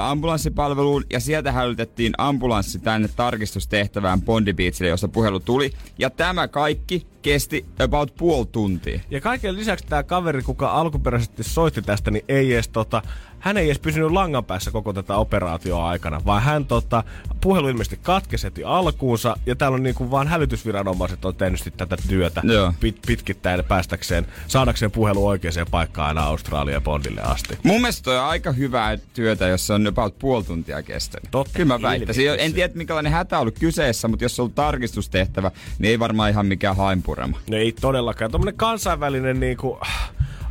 ambulanssipalveluun ja sieltä hälytettiin ambulanssi tänne tarkistustehtävään Bondi Beachille, jossa puhelu tuli. Ja tämä kaikki kesti about puoli tuntia. Ja kaiken lisäksi tämä kaveri, kuka alkuperäisesti soitti tästä, niin ei edes tota, hän ei edes pysynyt langan päässä koko tätä operaatioa aikana, vaan hän tota, puhelu ilmeisesti katkesi heti alkuunsa, ja täällä on niinku vaan hälytysviranomaiset on tehnyt sit tätä työtä Joo. pit, pitkittäin päästäkseen, saadakseen puhelu oikeaan paikkaan aina Australian Bondille asti. Mun mielestä toi on aika hyvää työtä, jos se on about puoli tuntia kestänyt. Totta, Kyllä mä väittäisin. En tiedä, minkälainen hätä on ollut kyseessä, mutta jos se on ollut tarkistustehtävä, niin ei varmaan ihan mikään hainpurema. No ei todellakaan. Tuommoinen kansainvälinen niinku,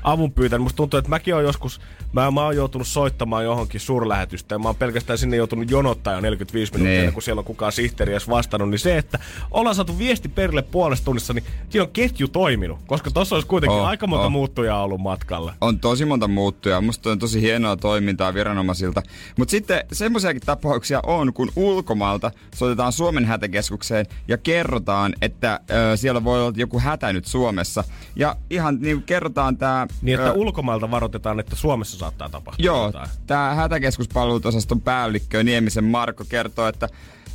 avun pyytänyt. Musta tuntuu, että mäkin oon joskus, mä, mä oon joutunut soittamaan johonkin suurlähetystöön. Mä oon pelkästään sinne joutunut jonottaa jo 45 minuuttia, Niin. kuin siellä on kukaan sihteeri edes vastannut. Niin se, että ollaan saatu viesti perille puolesta tunnissa, niin siinä on ketju toiminut. Koska tossa olisi kuitenkin Oh, aika monta oh. muuttujaa ollut matkalla. On tosi monta muuttuja. Musta on tosi hienoa toimintaa viranomaisilta. Mutta sitten semmoisiakin tapauksia on, kun ulkomailta soitetaan Suomen hätäkeskukseen ja kerrotaan, että ö, siellä voi olla joku hätä nyt Suomessa. Ja ihan niin kerrotaan tämä... Niin, että ulkomailta varoitetaan, että Suomessa saattaa tapahtua Joo, jotain. tämä hätäkeskuspalveluosaston päällikkö Niemisen Marko kertoo, että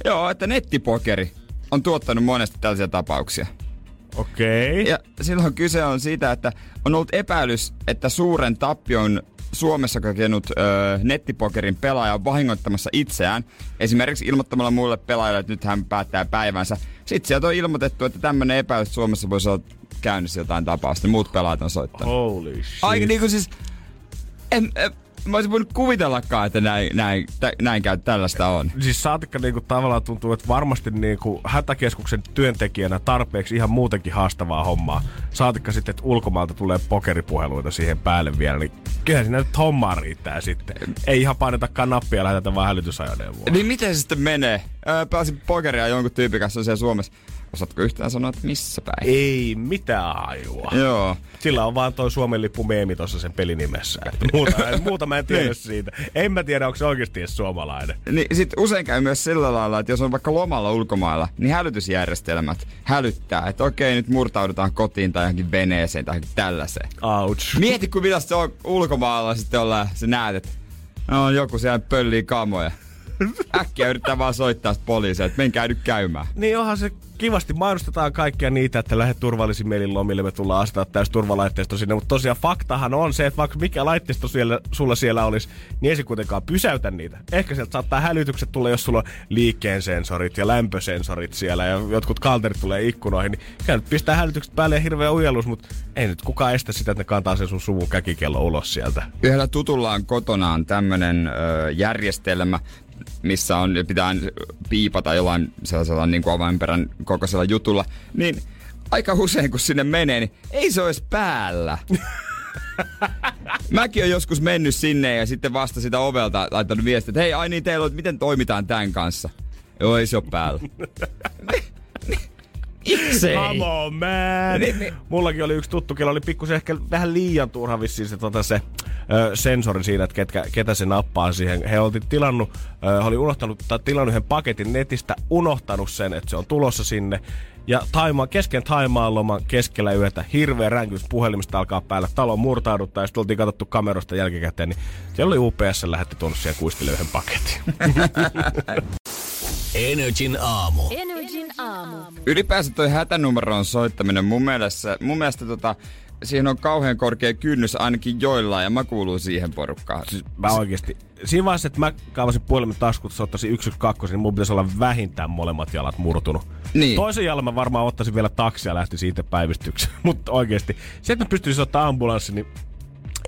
joo, että nettipokeri on tuottanut monesti tällaisia tapauksia. Okei. Okay. Ja silloin kyse on siitä, että on ollut epäilys, että suuren tappion Suomessa kokenut öö, nettipokerin pelaaja on vahingoittamassa itseään. Esimerkiksi ilmoittamalla muille pelaajille, että nyt hän päättää päivänsä. Sitten sieltä on ilmoitettu, että tämmöinen epäilys Suomessa voisi olla käynnissä jotain tapausta. Muut pelaajat on soittanut. Holy shit. Aika niinku siis... En, en, mä olisin voinut kuvitellakaan, että näin, näin, tä, näin käy, tällaista on. Siis saatikka niinku tavallaan tuntuu, että varmasti niinku hätäkeskuksen työntekijänä tarpeeksi ihan muutenkin haastavaa hommaa. Saatikka sitten, että ulkomailta tulee pokeripuheluita siihen päälle vielä, niin kyllä siinä nyt hommaa riittää sitten. Ei ihan painetakaan nappia lähetetä vaan hälytysajoneuvoa. Niin miten se sitten menee? Öö, pääsin pokeria jonkun tyypin kanssa siellä Suomessa. Osaatko yhtään sanoa, että missä päin? Ei mitään ajua. Joo. Sillä on vaan toi Suomen lippu meemi tuossa sen pelinimessä. Muuta, muuta mä en tiedä Niin. siitä. En mä tiedä, onko se oikeasti edes suomalainen. Niin sit usein käy myös sillä lailla, että jos on vaikka lomalla ulkomailla, niin hälytysjärjestelmät hälyttää, että okei, nyt murtaudutaan kotiin tai johonkin veneeseen tai johonkin tällaiseen. Ouch. Mieti, kun millaista se on ulkomailla sitten ollaan, sä näet, että no, joku siellä pöllii kamoja. Äkkiä yrittää vaan soittaa poliisia, että menkää nyt käymään. Niin onhan se kivasti mainostetaan kaikkia niitä, että lähde turvallisin mielin lomille, me tullaan asettaa täys turvalaitteisto sinne, mutta tosiaan faktahan on se, että vaikka mikä laitteisto siellä, sulla siellä olisi, niin ei se kuitenkaan pysäytä niitä. Ehkä sieltä saattaa hälytykset tulla, jos sulla on liikkeen sensorit ja lämpösensorit siellä ja jotkut kalterit tulee ikkunoihin, niin kyllä nyt pistää hälytykset päälle ja hirveä ujellus, mutta ei nyt kukaan estä sitä, että ne kantaa sen sun suvun käkikello ulos sieltä. Yhdellä tutullaan kotonaan tämmönen ö, järjestelmä, missä on, pitää piipata jollain sellaisella niin kuin avainperän kokoisella jutulla, niin aika usein kun sinne menee, niin ei se edes päällä. Mäkin olen joskus mennyt sinne ja sitten vasta sitä ovelta laittanut viestiä, että hei, ai niin, teillä on, miten toimitaan tämän kanssa. Joo, ei se ole päällä. Itse Come on, man! Niin, niin. Mullakin oli yksi tuttu, kello oli pikkusen ehkä vähän liian turha vissiin se, tota, se ö, sensori siinä, että ketkä, ketä se nappaa siihen. He oli tilannut, ö, oli unohtanut, tai tilannut yhden paketin netistä, unohtanut sen, että se on tulossa sinne. Ja Taimaa, kesken Taimaan loman keskellä yötä hirveä ränkys puhelimesta alkaa päällä, talon murtauduttaa ja sitten oltiin katsottu kamerasta jälkikäteen, niin siellä oli UPS lähetti tuonut siihen kuistille yhden paketin. Energin aamu. Energin aamu. Ylipäänsä toi hätänumeroon soittaminen mun mielestä, mun mielestä tota, siihen on kauhean korkea kynnys ainakin joillain ja mä kuulun siihen porukkaan. Siis mä oikeesti, siinä vaiheessa, että mä kaavasin puhelimen taskut, että ottaisin 112, niin mun pitäisi olla vähintään molemmat jalat murtunut. Niin. Toisen jalan mä varmaan ottaisin vielä taksia ja lähti siitä päivystykseen. Mutta oikeesti, se, että mä pystyisin ottaa ambulanssin, niin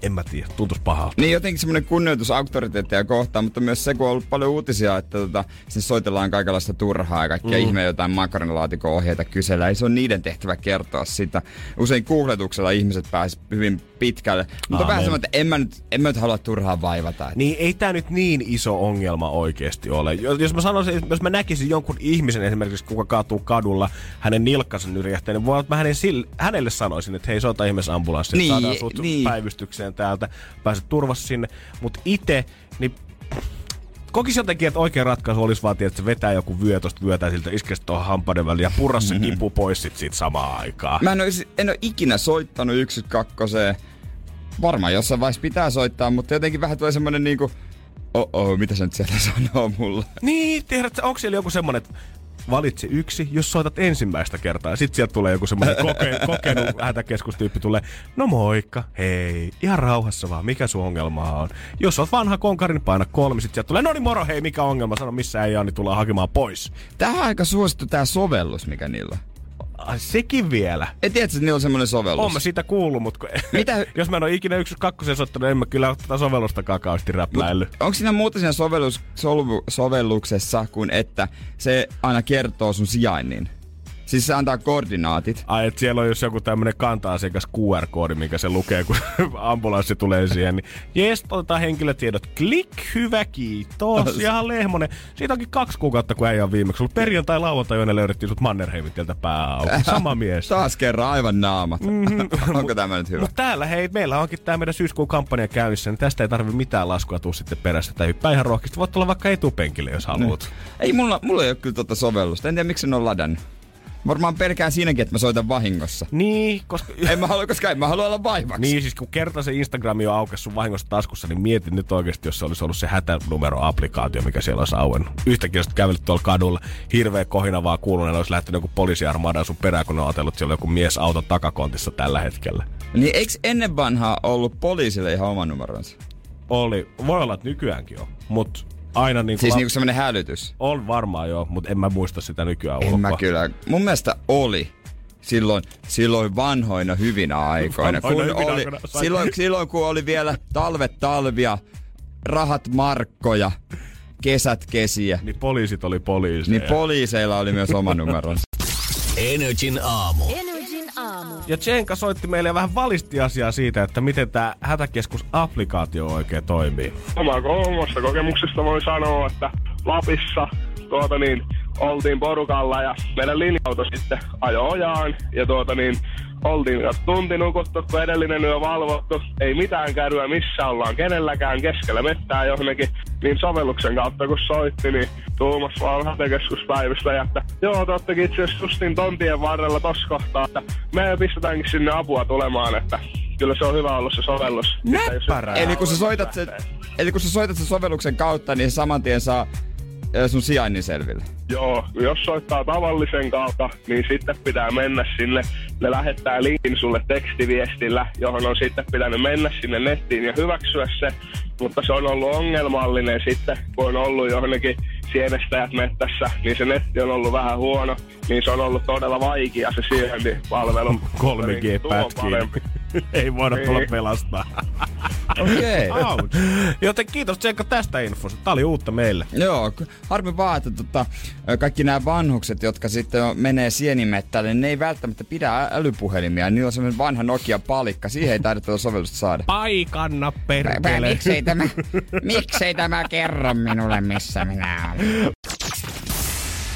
En mä tiedä, tuntuisi pahalta. Niin jotenkin semmoinen kunnioitus auktoriteettia kohtaan, mutta myös se, kun on ollut paljon uutisia, että tota, sinne soitellaan kaikenlaista turhaa ja kaikkia mm. ihmeä jotain makaronilaatikon ohjeita kysellä. Ei se on niiden tehtävä kertoa sitä. Usein googletuksella ihmiset pääsivät hyvin pitkälle. Mutta Aamen. vähän semmoinen, että en mä, nyt, en mä nyt halua turhaa vaivata. Että Niin ei tämä nyt niin iso ongelma oikeasti ole. Jos jos mä sanoisin, että jos mä näkisin jonkun ihmisen esimerkiksi, kuka kaatuu kadulla, hänen nilkkansa nyrjähtää, niin voi mä hänen sil- hänelle sanoisin, että hei, soita ihmeessä ambulanssi, Niin, saadaan sut niin. niin. Päivystykseen täältä, pääset turvassa sinne. Mutta itse, niin kokisi jotenkin, että oikea ratkaisu olisi vaan, että se vetää joku vyö tosta vyötä siltä, iskee tuohon hampaiden väliin ja purra se kipu pois sit siitä samaan aikaan. Mä en ole, en ole ikinä soittanut 112. Varmaan jossain vaiheessa pitää soittaa, mutta jotenkin vähän tulee semmonen niinku, oh mitä se nyt sieltä sanoo mulle? Niin, tiedätkö, onko siellä joku semmonen, että valitse yksi, jos soitat ensimmäistä kertaa. Sitten sieltä tulee joku semmoinen koke, kokenut hätäkeskustyyppi tulee, no moikka, hei, ihan rauhassa vaan, mikä sun ongelma on? Jos oot vanha konkari, niin paina kolme, sitten sieltä tulee, no niin moro, hei, mikä ongelma, sano missä ei ole, niin tullaan hakemaan pois. Tää on aika suosittu tää sovellus, mikä niillä on. Ai, sekin vielä. Et tiedätkö, että niillä on semmonen sovellus? Oon mä siitä kuullut, mutta Mitä? jos mä en ole ikinä yksi kakkosen soittanut, en mä kyllä ole tätä sovellustakaan kauheasti räpläillyt. Onko siinä muuta siinä sovellus, sovelluksessa kuin että se aina kertoo sun sijainnin? Siis se antaa koordinaatit. Ai, että siellä on jos joku tämmönen kanta-asiakas QR-koodi, mikä se lukee, kun ambulanssi tulee siihen, niin jes, otetaan henkilötiedot. Klik, hyvä, kiitos. Ihan lehmonen. Siitä onkin kaksi kuukautta, kun ei ole viimeksi ollut. Perjantai, lauantai, yönä löydettiin sut Mannerheimin tieltä pää auki. Sama mies. Taas kerran aivan naamat. Mm-hmm. Onko tämä nyt hyvä? Mutta täällä, hei, meillä onkin tämä meidän syyskuun kampanja käynnissä, niin tästä ei tarvi mitään laskua tuu sitten perässä. Tai hyppää ihan rohkeasti. Voit olla vaikka etupenkille, jos haluat. Ei, mulla, mulla ei ole kyllä tota sovellusta. En tiedä, miksi en ole ladannut. Varmaan pelkään siinäkin, että mä soitan vahingossa. Niin, koska... En mä halua, koska en mä halua olla vaivaksi. Niin, siis kun kerta se Instagrami on aukes sun vahingossa taskussa, niin mietin nyt oikeasti, jos se olisi ollut se hätänumero-applikaatio, mikä siellä olisi auennut. Yhtäkkiä sä kävelit tuolla kadulla, hirveä kohina vaan kuuluneen, olisi lähtenyt joku poliisiarmada sun perään, kun ne on ajatellut, että siellä on joku mies auton takakontissa tällä hetkellä. Niin eikö ennen vanhaa ollut poliisille ihan oma numeronsa? Oli, voi olla, että nykyäänkin on, mutta aina niin Siis kuin niinku semmonen hälytys. on varmaan joo, mutta en mä muista sitä nykyään En ulkoa. mä kyllä. Mun mielestä oli. Silloin, silloin vanhoina hyvinä aikoina. Vanhoina kun hyvinä oli, aikoina. Silloin, silloin kun oli vielä talvet talvia, rahat markkoja, kesät kesiä. Niin poliisit oli poliiseja. Niin poliiseilla oli myös oma numeronsa. Energin aamu. Aamu. Ja Tsenka soitti meille vähän valisti asiaa siitä, että miten tämä hätäkeskus-applikaatio oikein toimii. Oma, omasta kokemuksesta voin sanoa, että Lapissa tuota niin, oltiin porukalla ja meidän linja-auto sitten ajo ojaan ja tuota niin, oltiin tunti nukuttu, kun edellinen yö valvottu. Ei mitään käryä missä ollaan kenelläkään keskellä mettää johonkin. Niin sovelluksen kautta kun soitti, niin tuumas vaan hätäkeskuspäivystä, että joo, te oottekin itse asiassa justin tontien varrella tossa kohtaa, että me pistetäänkin sinne apua tulemaan, että kyllä se on hyvä ollut se sovellus. Näppärää. Eli kun sä soitat sen, eli kun sä soitat sen sovelluksen kautta, niin se saman tien saa sun sijainnin selville? Joo, jos soittaa tavallisen kautta, niin sitten pitää mennä sinne. Ne lähettää linkin sulle tekstiviestillä, johon on sitten pitänyt mennä sinne nettiin ja hyväksyä se. Mutta se on ollut ongelmallinen sitten, kun on ollut johonkin sienestäjät mettässä, niin se netti on ollut vähän huono, niin se on ollut todella vaikea se sijaintipalvelu. 3G-pätkiä. Ei voida Ei. tulla pelastaa. Okei. Okay. Joten kiitos Tsekka tästä infosta. Tämä oli uutta meille. Joo, harmi vaan, että tota, kaikki nämä vanhukset, jotka sitten menee sienimettälle, niin ne ei välttämättä pidä älypuhelimia. Niillä on semmoinen vanha Nokia-palikka. Siihen ei taida sovellusta saada. Paikanna perkele. Miksei tämä, miksei tämä kerro minulle, missä minä olen?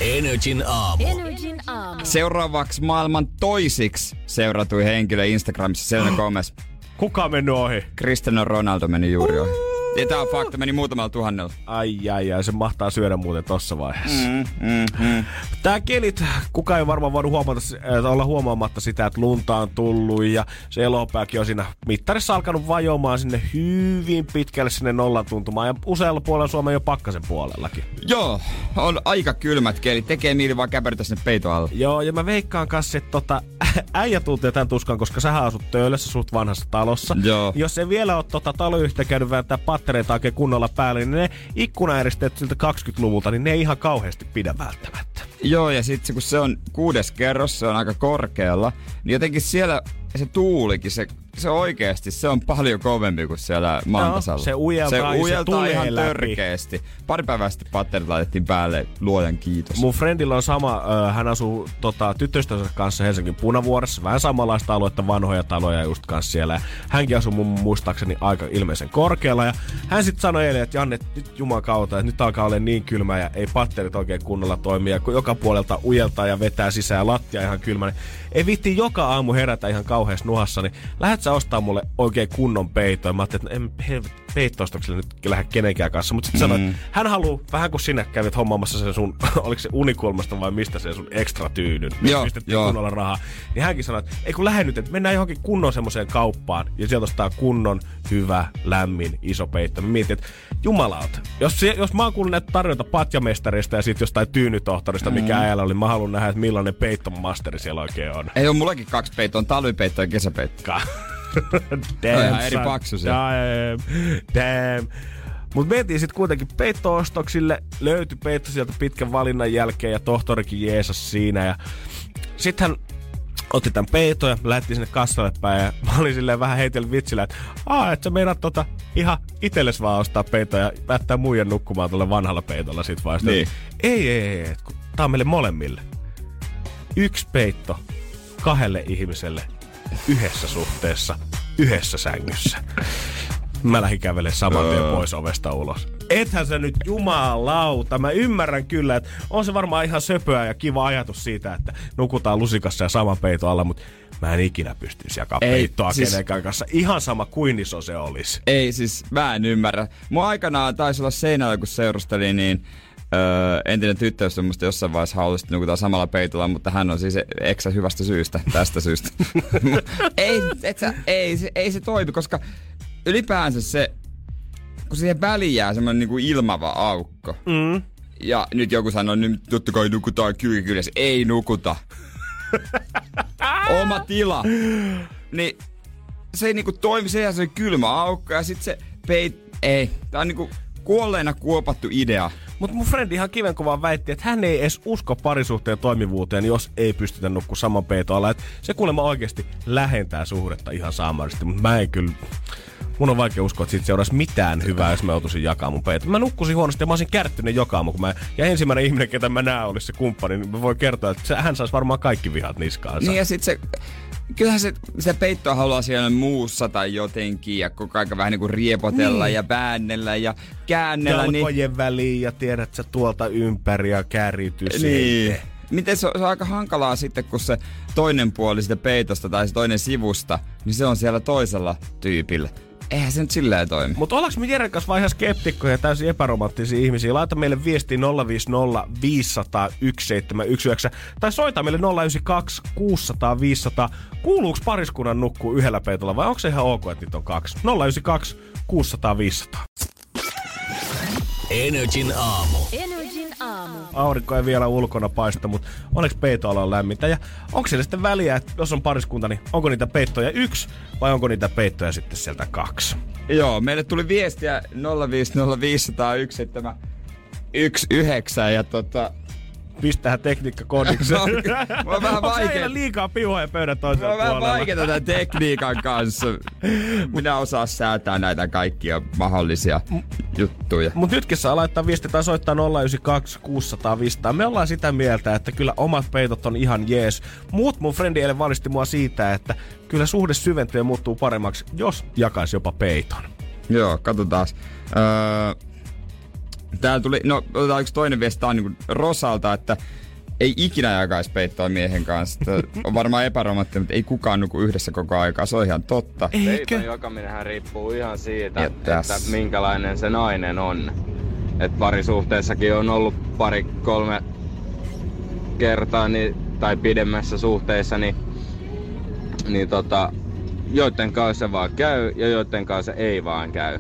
Energin aamu. Energin aamu. Seuraavaksi maailman toisiksi seuratui henkilö Instagramissa Selena Gomez. Kuka on mennyt ohi? Cristiano Ronaldo meni juuri ohi. Ja tää on fakta, meni muutamalla tuhannella. Ai ai ai, se mahtaa syödä muuten tossa vaiheessa. Mm, mm, mm. Tää kelit, kuka ei varmaan voinut huomata, äh, olla huomaamatta sitä, että lunta on tullut ja se elopääkin on siinä mittarissa alkanut vajoamaan sinne hyvin pitkälle sinne nollan tuntumaan ja usealla puolella Suomen jo pakkasen puolellakin. Joo, on aika kylmät kelit. Tekee mieli vaan käpertä sinne peito alle. Joo, ja mä veikkaan kanssa, että tota, äijä tuntee tämän tuskan, koska sä asut töölössä suht vanhassa talossa. Joo. Jos ei vielä ole tota taloyhtiö käynyt vääntää pattereita oikein kunnolla päälle, niin ne ikkunaeristeet siltä 20-luvulta, niin ne ei ihan kauheasti pidä välttämättä. Joo, ja sitten kun se on kuudes kerros, se on aika korkealla, niin jotenkin siellä se tuulikin, se se oikeesti, se on paljon kovempi kuin siellä Mantasalla. se ujeltaa se se ujeltaa tulee ihan läpi. törkeesti. Pari päivää sitten patterit laitettiin päälle, luojan kiitos. Mun friendillä on sama, hän asuu tota, tyttöystävänsä kanssa Helsingin Punavuoressa, vähän samanlaista aluetta, vanhoja taloja just kanssa siellä. Hänkin asuu mun muistaakseni aika ilmeisen korkealla. Ja hän sitten sanoi eilen, että Janne, nyt juman kautta, että nyt alkaa olla niin kylmä ja ei patterit oikein kunnolla toimia, kun joka puolelta ujeltaa ja vetää sisään lattia ihan kylmä. Niin ei vitti joka aamu herätä ihan kauheassa nuhassa, niin lähdet sä ostaa mulle oikein kunnon peito. Ja mä ajattelin, että en peittoistokselle nyt lähde kenenkään kanssa. Mutta sitten mm. sanoi, että hän haluaa, vähän kuin sinä kävit hommaamassa sen sun, oliko se unikulmasta vai mistä se sun ekstra tyynyn, Joo, pistettiin joo. kunnolla rahaa. Niin hänkin sanoi, että ei kun lähde nyt, että mennään johonkin kunnon semmoiseen kauppaan ja sieltä ostaa kunnon, hyvä, lämmin, iso peitto. Mä mietin, että jumalauta, jos, se- jos mä oon kuullut näitä tarjoita patjamestarista ja sitten jostain tyynytohtorista, Mm. mikä äijällä oli, mä haluan nähdä, että millainen peitton masteri siellä oikein on. Ei ole mullakin kaksi peittoa, on talvipeitto ja kesäpeitto. Ihan eri paksu se. Damn. Damn. Mut mentiin sitten kuitenkin peittoostoksille, löytyi peitto sieltä pitkän valinnan jälkeen ja tohtorikin jeesas siinä. Ja sitten hän otti tämän peiton ja lähti sinne kassalle päin ja mä olin silleen vähän heitellyt vitsillä, että aa, et sä meinaat tota ihan itelles vaan ostaa peitoa ja päättää muijan nukkumaan tuolla vanhalla peitolla sit vaan. Niin. Ei, ei, ei, et kun tää on meille molemmille. Yksi peitto kahdelle ihmiselle yhdessä suhteessa, yhdessä sängyssä. Mä lähdin kävelemään saman tien pois ovesta ulos. Ethän se nyt jumalauta. Mä ymmärrän kyllä, että on se varmaan ihan söpöä ja kiva ajatus siitä, että nukutaan lusikassa ja saman peiton alla, mutta mä en ikinä pystyisi jakaa Ei, peittoa siis- kenenkään kanssa. Ihan sama kuin iso se olisi. Ei siis, mä en ymmärrä. Mun aikanaan taisi olla seinällä, kun seurustelin, niin öö, entinen tyttöystävä musta jossain vaiheessa halusi, nukutaan samalla peitolla, mutta hän on siis eksä hyvästä syystä, tästä syystä. ei, et sä, ei, se, ei se toimi, koska ylipäänsä se, kun siihen väliin jää semmoinen niinku ilmava aukko. Mm. Ja nyt joku sanoo, nyt totta kai nukutaan kylkikyljessä. Ei nukuta. Oma tila. Niin se ei niinku toimi, se se kylmä aukko ja sit se peit... Ei, tää on niinku kuolleena kuopattu idea. Mutta mun frendi ihan kivenkuvaan väitti, että hän ei edes usko parisuhteen toimivuuteen, jos ei pystytä nukkua saman peiton alla. Et se kuulemma oikeasti lähentää suhdetta ihan saamaristi, mutta mä en kyllä... Mun on vaikea uskoa, että siitä seuraisi mitään hyvää, jos mä joutuisin jakaa mun peiton. Mä nukkusin huonosti ja mä olisin kärttynyt joka aamu, kun mä... Ja ensimmäinen ihminen, ketä mä näen, olisi se kumppani, niin mä voin kertoa, että hän saisi varmaan kaikki vihat niskaansa. Niin ja sit se... Kyllähän se, se peittoa haluaa siellä muussa tai jotenkin ja koko aika vähän niinku riepotella Niin. ja väännellä ja käännellä. Niin, Jalkojen väliin ja tiedät sä tuolta ympäri ja kärjitys. Niin. Miten se on, se on aika hankalaa sitten, kun se toinen puoli sitä peitosta tai se toinen sivusta, niin se on siellä toisella tyypillä. Eihän se nyt silleen toimi. Mutta ollaanko me Jeren kanssa vaan ihan skeptikkoja ja täysin epäromanttisia ihmisiä? Laita meille viesti 050 500 1719 tai soita meille 092 600 500. Kuuluuko pariskunnan nukkuu yhdellä peitolla vai onko se ihan ok, että niitä on kaksi? 092 600 500. Energin aamu. Aamu. Aurinko ei vielä ulkona paista, mutta onneksi peitoala on lämmintä. Ja onko siellä sitten väliä, että jos on pariskunta, niin onko niitä peittoja yksi vai onko niitä peittoja sitten sieltä kaksi? Joo, meille tuli viestiä 050501719 ja tota... Pistähän tekniikka kodiksi. No, on vähän vaikea. liikaa piuhoja pöydän toisella on vähän vaikeaa tämän tekniikan kanssa. Minä osaan säätää näitä kaikkia mahdollisia juttuja. Mut nytkin saa laittaa viesti tai soittaa 092 600 500. Me ollaan sitä mieltä, että kyllä omat peitot on ihan jees. Muut mun frendi eilen valisti mua siitä, että kyllä suhde syventyy ja muuttuu paremmaksi, jos jakaisi jopa peiton. Joo, katsotaan. Öö, täällä tuli, no otetaan yksi toinen viesti, tää on niin Rosalta, että ei ikinä jakaisi peittoa miehen kanssa. Tää on varmaan epäromanttinen, mutta ei kukaan nuku yhdessä koko aikaa. Se on ihan totta. Peiton jakaminenhan riippuu ihan siitä, Ja että tässä. minkälainen se nainen on. Et parisuhteessakin on ollut pari kolme kertaa niin, tai pidemmässä suhteessa, niin, niin tota, joiden kanssa se vaan käy ja joiden kanssa se ei vaan käy.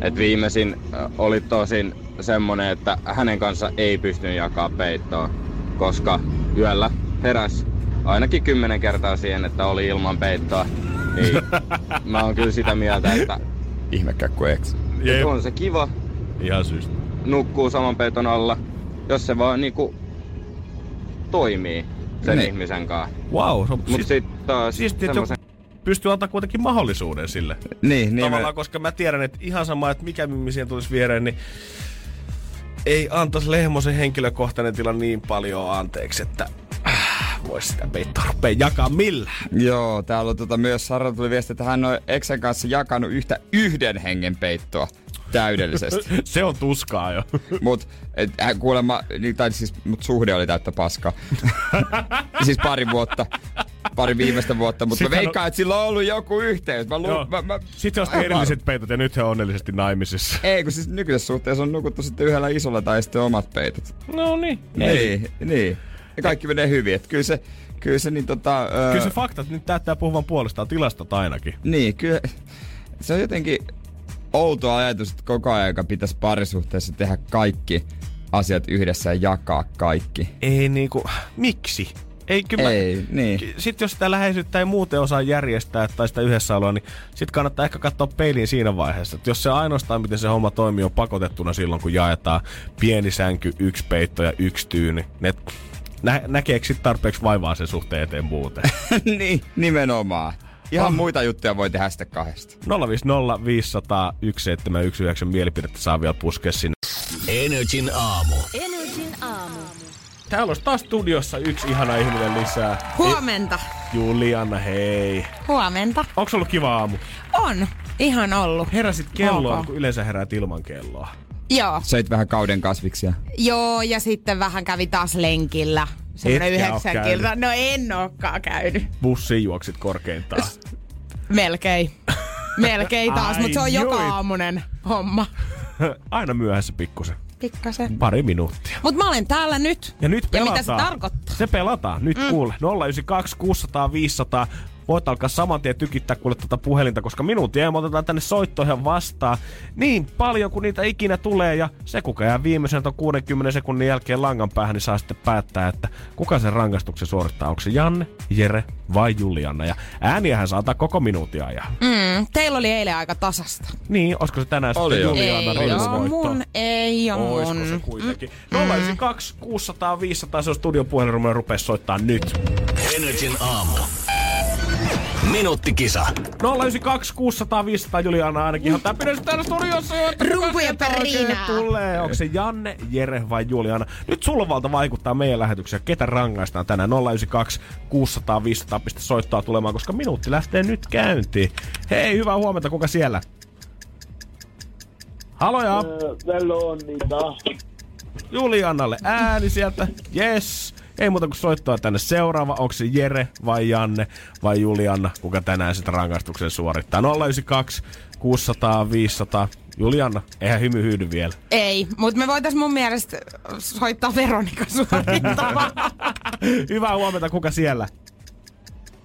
Et viimeisin oli tosin semmonen, että hänen kanssa ei pystynyt jakaa peittoa, koska yöllä heräs ainakin kymmenen kertaa siihen, että oli ilman peittoa. Niin mä oon kyllä sitä mieltä, että, Ihmekakku ex. että on se kiva, Ihan syystä. nukkuu saman peiton alla, jos se vaan niinku toimii sen Niin. ihmisen kanssa. Wow, se on Mut siis, sit taas että semmosen... pystyy antaa kuitenkin mahdollisuuden sille. Niin, niin Tavallaan, koska mä tiedän, että ihan sama, että mikä mimmi siihen tulisi viereen, niin ei antaisi Lehmosen henkilökohtainen tila niin paljon anteeksi, että äh, voisi sitä peittoa rupea jakaa millään. Joo, täällä on tota myös Sara tuli viesti, että hän on Exen kanssa jakanut yhtä yhden hengen peittoa täydellisesti. Se on tuskaa jo. mut et, hän kuulemma, niin, tai siis, mut suhde oli täyttä paskaa. siis pari vuotta, pari viimeistä vuotta, mutta mä Sitähän on- veikkaan, että sillä on ollut joku yhteys. Mä, Joo. lu, mä, mä, Sitten se on erilliset peitot ja nyt he on onnellisesti naimisissa. Ei, kun siis nykyisessä suhteessa on nukuttu sitten yhdellä isolla tai sitten omat peitot. No niin. Niin, niin. Ja kaikki menee hyvin. Et kyllä se, kyllä se niin tota... Öö, Kyllä se faktat nyt täyttää puhuvan puolestaan tilastot ainakin. Niin, kyllä se on jotenkin outo ajatus, että koko ajan pitäisi parisuhteessa tehdä kaikki asiat yhdessä ja jakaa kaikki. Ei niinku, miksi? Ei, kyllä Ei, mä, niin. Sitten jos sitä läheisyyttä ei muuten osaa järjestää tai sitä yhdessä oloa, niin sitten kannattaa ehkä katsoa peiliin siinä vaiheessa. Että jos se ainoastaan, miten se homma toimii, on pakotettuna silloin, kun jaetaan pieni sänky, yksi peitto ja yksi tyyny. Ne, nä, näkeekö sitten tarpeeksi vaivaa sen suhteen eteen muuten? niin, nimenomaan. Ihan muita juttuja voi tehdä sitten kahdesta. 050 500 1719 mielipidettä saa vielä puskea sinne. Energin aamu. Energin aamu. Täällä olisi taas studiossa yksi ihana ihminen lisää. Huomenta. Juliana, hei. Huomenta. Onko ollut kiva aamu? On. Ihan ollut. Heräsit kelloon, Ok. kun yleensä herät ilman kelloa. Joo. Söit vähän kauden kasviksia. Joo, ja sitten vähän kävi taas lenkillä. Semmoinen yhdeksän kilta. No en ookaan käynyt. Bussiin juoksit korkeintaan. Melkein. Melkein taas, mutta se on joka aamunen homma. Aina myöhässä pikkusen. Pikkasen. Pari minuuttia. Mut mä olen täällä nyt. Ja nyt Ja pelataan. mitä se tarkoittaa? Se pelataan. Nyt mm. kuule. 092 600 500. Voit alkaa saman tien tykittää kuule tuota puhelinta, koska minuutin ja me otetaan tänne soittoihin vastaan niin paljon kuin niitä ikinä tulee. Ja se, kuka jää viimeisen ton 60 sekunnin jälkeen langan päähän, niin saa sitten päättää, että kuka sen rangaistuksen suorittaa. Onko se Janne, Jere vai Juliana? Ja ääniähän saa antaa koko minuutin ajan. Mm, teillä oli eilen aika tasasta. Niin, olisiko se tänään Oli sitten. Juliana ei mun, ei oo Oisko se mun. kuitenkin? 092 600 500, se on studion puhelinnumero, rupea soittaa nyt. Energin aamu. Minuuttikisa. 092 600 500 Juliana ainakin ihan täpinässä täällä studiossa. Rumpuja pörinää. Tulee. Onko se Janne, Jere vai Juliana? Nyt sulla on valta vaikuttaa meidän lähetykseen. Ketä rangaistaan tänään? 092 600 500 pistä soittaa tulemaan, koska minuutti lähtee nyt käyntiin. Hei, hyvää huomenta. Kuka siellä? Haloja. Vello on niitä. Julianalle ääni sieltä. Yes. Ei muuta kuin soittaa tänne seuraava. Onko se Jere vai Janne vai Juliana, kuka tänään sitä rangaistuksen suorittaa? 092 600 500. Juliana, eihän hymy hyydy vielä. Ei, mutta me voitais mun mielestä soittaa Veronika suorittamaan. Hyvää huomenta, kuka siellä?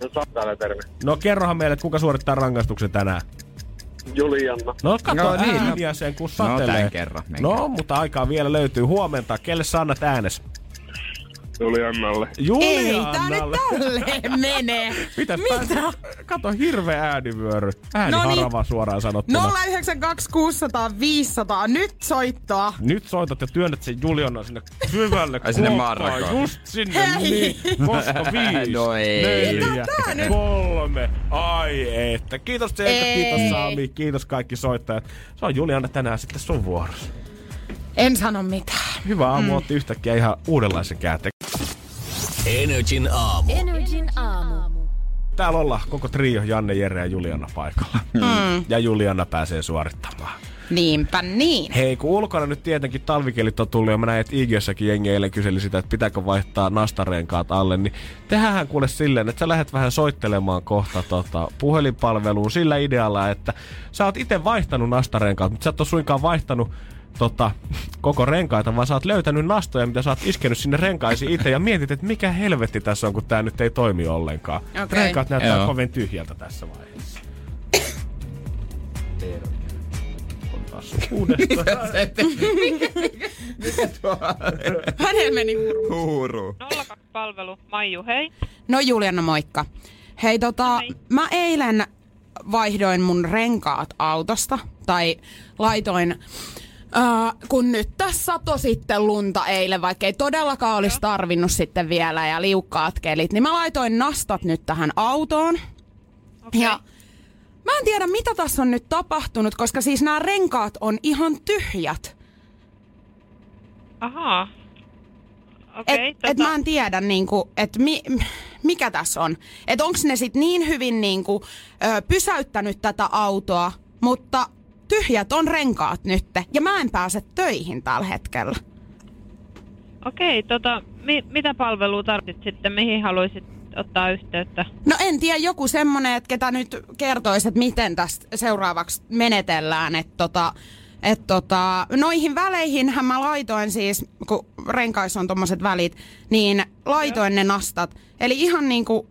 No Sakkainen terve. No kerrohan meille, kuka suorittaa rangaistuksen tänään. Julianna. No kato No no, niin, no. ääniä sen, kun No, satelee. tän kerran. No, mutta aikaa vielä löytyy. Huomenta. Kelle sä annat äänes? Juliannalle. Ei, tää nyt tälleen menee. Mitäs Mitä? Pääs, kato, hirveä äänivyöry. Ääni No niin. suoraan sanottuna. 092 600 500. Nyt soittoa. Nyt soitat ja työnnät sen Juliana sinne syvälle Ai sinne marrakoon. Just sinne, Hei. niin. Koska viisi, No ei. neljä, kolme. Ai että. Kiitos Ei. kiitos Sami, kiitos kaikki soittajat. Se on Juliana tänään sitten sun vuorossa. En sano mitään. Hyvä aamu mm. otti yhtäkkiä ihan uudenlaisen käänteen. Energin aamu. Energin aamu. Täällä ollaan koko trio, Janne, Jere ja Juliana paikalla. Mm. Ja Juliana pääsee suorittamaan. Niinpä niin. Hei, kun ulkona nyt tietenkin talvikelit on tullut ja mä näin, että IG-säkin jengi eilen kyseli sitä, että pitääkö vaihtaa nastarenkaat alle, niin tehdään kuule silleen, että sä lähdet vähän soittelemaan kohta tota, puhelinpalveluun sillä idealla, että sä oot itse vaihtanut nastarenkaat, mutta sä et ole suinkaan vaihtanut tota, koko renkaita, vaan sä oot löytänyt nastoja, mitä sä oot iskenyt sinne renkaisiin itse ja mietit, että mikä helvetti tässä on, kun tää nyt ei toimi ollenkaan. Okei. Renkaat näyttää Joo. kovin tyhjältä tässä vaiheessa. Hänellä meni. Huuru. 02-palvelu. Maiju, hei. No Juliana, moikka. Hei tota, mä eilen vaihdoin mun renkaat autosta, tai laitoin, äh, kun nyt tässä sato sitten lunta eilen, vaikka ei todellakaan olisi tarvinnut sitten vielä ja liukkaat kelit, niin mä laitoin nastat nyt tähän autoon. Okay. Ja mä en tiedä, mitä tässä on nyt tapahtunut, koska siis nämä renkaat on ihan tyhjät. Ahaa. Okei, et, et mä en tiedä, niinku, että mi, mikä tässä on. Että onko ne sitten niin hyvin niinku, ö, pysäyttänyt tätä autoa, mutta tyhjät on renkaat nyt. Ja mä en pääse töihin tällä hetkellä. Okei, tota, mi- mitä palvelua tarvitsit sitten, mihin haluaisit ottaa yhteyttä? No en tiedä, joku semmonen, että ketä nyt kertoisi, että miten tästä seuraavaksi menetellään. Että tota, et tota, noihin väleihin mä laitoin siis, kun renkaissa on tommoset välit, niin laitoin Joo. ne nastat. Eli ihan niinku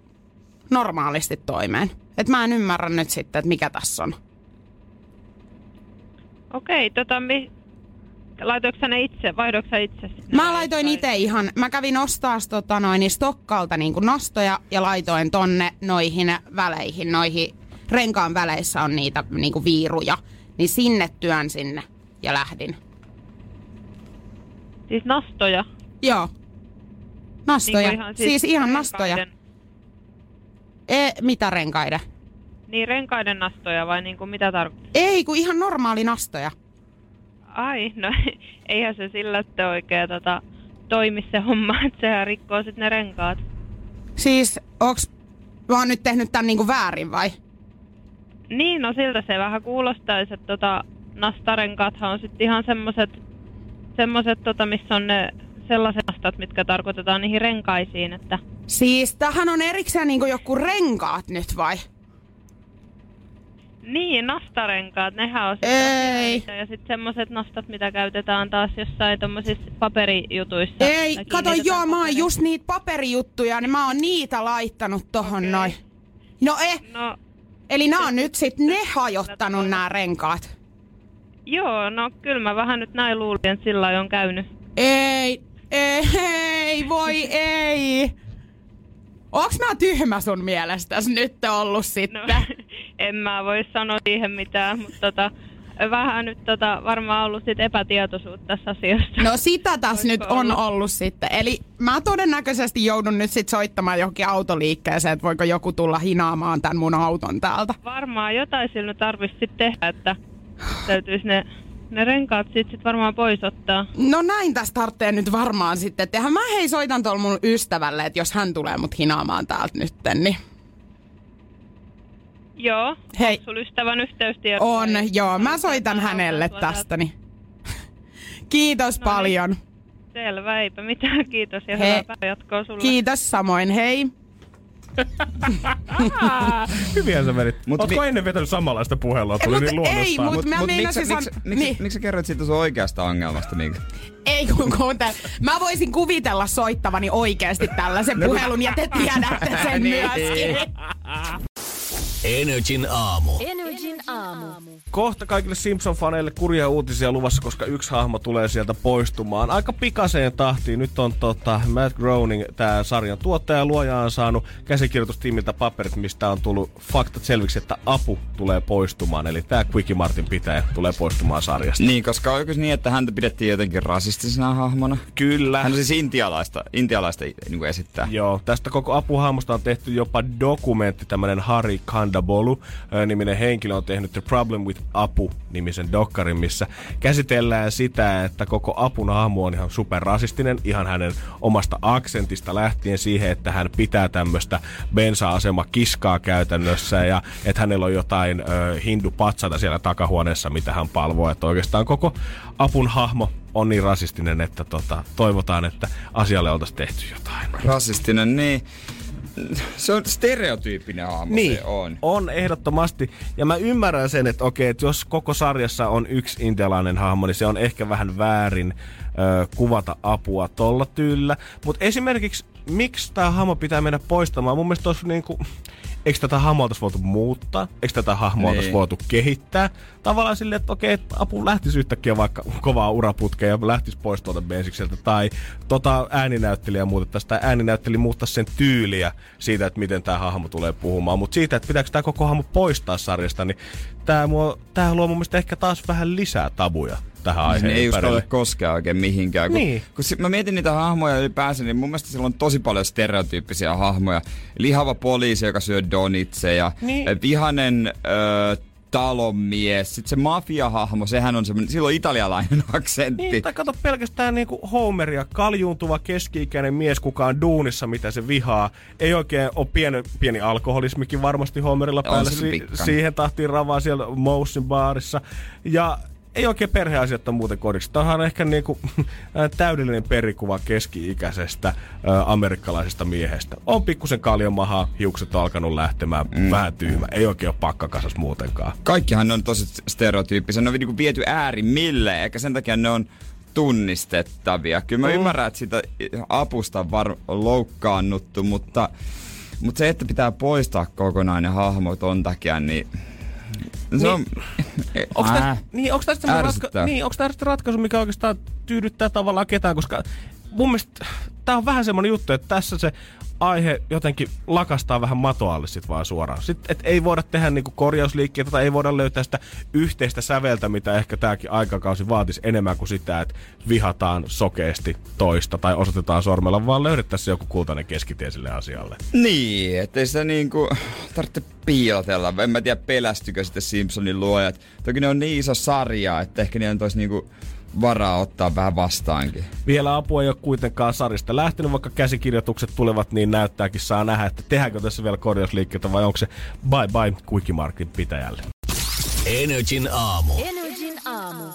normaalisti toimeen. Et mä en ymmärrä nyt sitten, että mikä tässä on. Okei, tota, mi- laitoitko ne itse, vaihdoitko itse? Mä laitoin itse ihan, mä kävin ostaa tota noin, niin Stokkalta niin nastoja ja laitoin tonne noihin väleihin, noihin renkaan väleissä on niitä niin kuin viiruja. Niin sinne työn sinne ja lähdin. Siis nastoja? Joo. Nastoja. Niinku ihan siis, siis ihan nastoja. E, mitä renkaiden? Niin renkaiden nastoja vai niinku mitä tarkoittaa? Ei, kun ihan normaali nastoja. Ai, no eihän se sillä sitten oikein tota, toimi se homma, että sehän rikkoo sitten ne renkaat. Siis, onks mä oon nyt tehnyt tän niinku väärin vai? Niin, no siltä se vähän kuulostaisi, että tota, nastarenkaathan on sitten ihan semmoset, semmoset tota, missä on ne sellaiset nastat, mitkä tarkoitetaan niihin renkaisiin, että Siis tähän on erikseen niinku joku renkaat nyt vai? Niin, nastarenkaat, nehän on Ei. Ja sitten semmoset nastat, mitä käytetään taas jossain tommosissa paperijutuissa. Ei, kato joo, mä oon just niitä paperijuttuja, niin mä oon niitä laittanut tohon okay. noin. No eh, No, eli nää on nyt sit ne hajottanut nämä renkaat. joo, no kyllä mä vähän nyt näin luulin, että sillä on käynyt. Ei, ei, voi ei. Onks mä tyhmä sun mielestäs nyt ollut sitten? No, en mä voi sanoa siihen mitään, mutta tota, vähän nyt tota, varmaan ollut sit epätietoisuutta tässä asiassa. No sitä tässä nyt on ollut? ollut sitten. Eli mä todennäköisesti joudun nyt sit soittamaan johonkin autoliikkeeseen, että voiko joku tulla hinaamaan tämän mun auton täältä. Varmaan jotain sillä tarvitsisi sitten tehdä, että täytyisi ne, ne renkaat sit, sit varmaan pois ottaa. No näin tästä tarvitsee nyt varmaan sitten tehdä. Mä hei soitan tuolla mun ystävälle, että jos hän tulee mut hinaamaan täältä nytten, niin Joo, Hei. sulla ystävän yhteystieto? on, joo. Mä soitan hänelle tästä, niin kiitos No niin. paljon. Selvä, eipä mitään, kiitos ja Hei. hyvää päivänjatkoa sulle. Kiitos samoin, hei. Hyviä sä menit. Mut Mut Ootko vi- ennen vetänyt samanlaista puhelua? Tuli Mut niin ei, luonnostaan. mut mä miksi, meinasin miksi, san- miksi, niin. miksi sä kerroit siitä sun oikeasta ongelmasta, Mika? Ei kun kuuntele. Mä voisin kuvitella soittavani oikeasti tällaisen No, puhelun ja te tiedätte sen Niin. myöskin. Energin aamu. Energin aamu. Kohta kaikille Simpson-faneille kurja uutisia luvassa, koska yksi hahmo tulee sieltä poistumaan. Aika pikaseen tahtiin. Nyt on tota, Matt Groening, tämä sarjan tuottaja ja luoja, on saanut käsikirjoitustiimiltä paperit, mistä on tullut faktat selviksi, että apu tulee poistumaan. Eli tämä Quickie Martin pitää tulee poistumaan sarjasta. Niin, koska oliko niin, että häntä pidettiin jotenkin rasistisena hahmona? Kyllä. Hän on siis intialaista, intialaista niin kuin esittää. Joo, tästä koko apuhahmosta on tehty jopa dokumentti, tämmönen Hari Kandabolu ö, niminen henkilö on tehnyt The Problem with Apu nimisen dokkarin, missä käsitellään sitä, että koko apun hahmo on ihan superrasistinen, ihan hänen omasta aksentista lähtien siihen, että hän pitää tämmöistä bensa-asema kiskaa käytännössä ja että hänellä on jotain ö, hindupatsata siellä takahuoneessa, mitä hän palvoo, että oikeastaan koko apun hahmo on niin rasistinen, että tota, toivotaan, että asialle oltaisiin tehty jotain. Rasistinen, niin. Se on stereotyyppinen hahmo Niin, se on. on ehdottomasti. Ja mä ymmärrän sen, että okei, että jos koko sarjassa on yksi intialainen hahmo, niin se on ehkä vähän väärin ö, kuvata apua tolla tyylillä. Mutta esimerkiksi, miksi tämä hahmo pitää mennä poistamaan? Mun mielestä olisi niinku, eikö tätä hahmoa oltaisi voitu muuttaa? Eikö tätä hahmoa Niin. oltaisi voitu kehittää? Tavallaan silleen, että okei, että apu lähtisi yhtäkkiä vaikka kovaa uraputkeen ja lähtisi pois tuolta Basicseltä. Tai tota ääninäyttelijä muutettaisiin, tai ääninäyttelijä muuttaisi sen tyyliä siitä, että miten tämä hahmo tulee puhumaan. Mutta siitä, että pitääkö tämä koko hahmo poistaa sarjasta, niin tämä, luo mun mielestä ehkä taas vähän lisää tabuja tähän Ne aiheen ei ympärille. uskalla koskea oikein mihinkään. Kun, Niin. kun si- mä mietin niitä hahmoja ylipäänsä, niin mun mielestä sillä on tosi paljon stereotyyppisiä hahmoja. Lihava poliisi, joka syö donitseja. Niin. Niin. Vihanen ö, talonmies. Sitten se mafiahahmo, sehän on semmoinen, sillä on italialainen aksentti. Niin, tai kato pelkästään niinku Homeria, kaljuuntuva keski-ikäinen mies, kuka on duunissa, mitä se vihaa. Ei oikein ole pieni, pieni alkoholismikin varmasti Homerilla päällä. pikkasen. siihen tahtiin ravaa siellä Moussin baarissa. Ja ei oikein perheasiat on muuten kodiksi. Tämä on ehkä niinku, täydellinen perikuva keski-ikäisestä ä, amerikkalaisesta miehestä. On pikkusen kaljomahaa, hiukset on alkanut lähtemään, mm. vähän tyhmä. Ei oikein ole pakkakasas muutenkaan. Kaikkihan on tosi stereotyyppisiä. Ne on niinku viety äärimmille, eikä sen takia ne on tunnistettavia. Kyllä mä mm. ymmärrän, että sitä apusta on var- loukkaannuttu, mutta, mutta se, että pitää poistaa kokonainen hahmo ton takia, niin se on... Onko Ää, tämä niin, onks tästä ratka- niin, ratkaisu, mikä oikeastaan tyydyttää tavallaan ketään, koska mun mielestä tää on vähän semmonen juttu, että tässä se aihe jotenkin lakastaa vähän matoalle sit vaan suoraan. Sitten, et ei voida tehdä niinku korjausliikkeitä tai ei voida löytää sitä yhteistä säveltä, mitä ehkä tääkin aikakausi vaatisi enemmän kuin sitä, että vihataan sokeasti toista tai osoitetaan sormella, vaan löydettäisiin joku kultainen keskitie sille asialle. Niin, ettei sitä niinku tarvitse piilotella. En mä tiedä, pelästykö sitten Simpsonin luojat. Toki ne on niin iso sarja, että ehkä niillä olisi niinku varaa ottaa vähän vastaankin. Vielä apua ei ole kuitenkaan sarista lähtenyt, vaikka käsikirjoitukset tulevat, niin näyttääkin saa nähdä, että tehdäänkö tässä vielä korjausliikkeitä vai onko se bye bye Quickmarkin pitäjälle. Energin aamu. Aamu.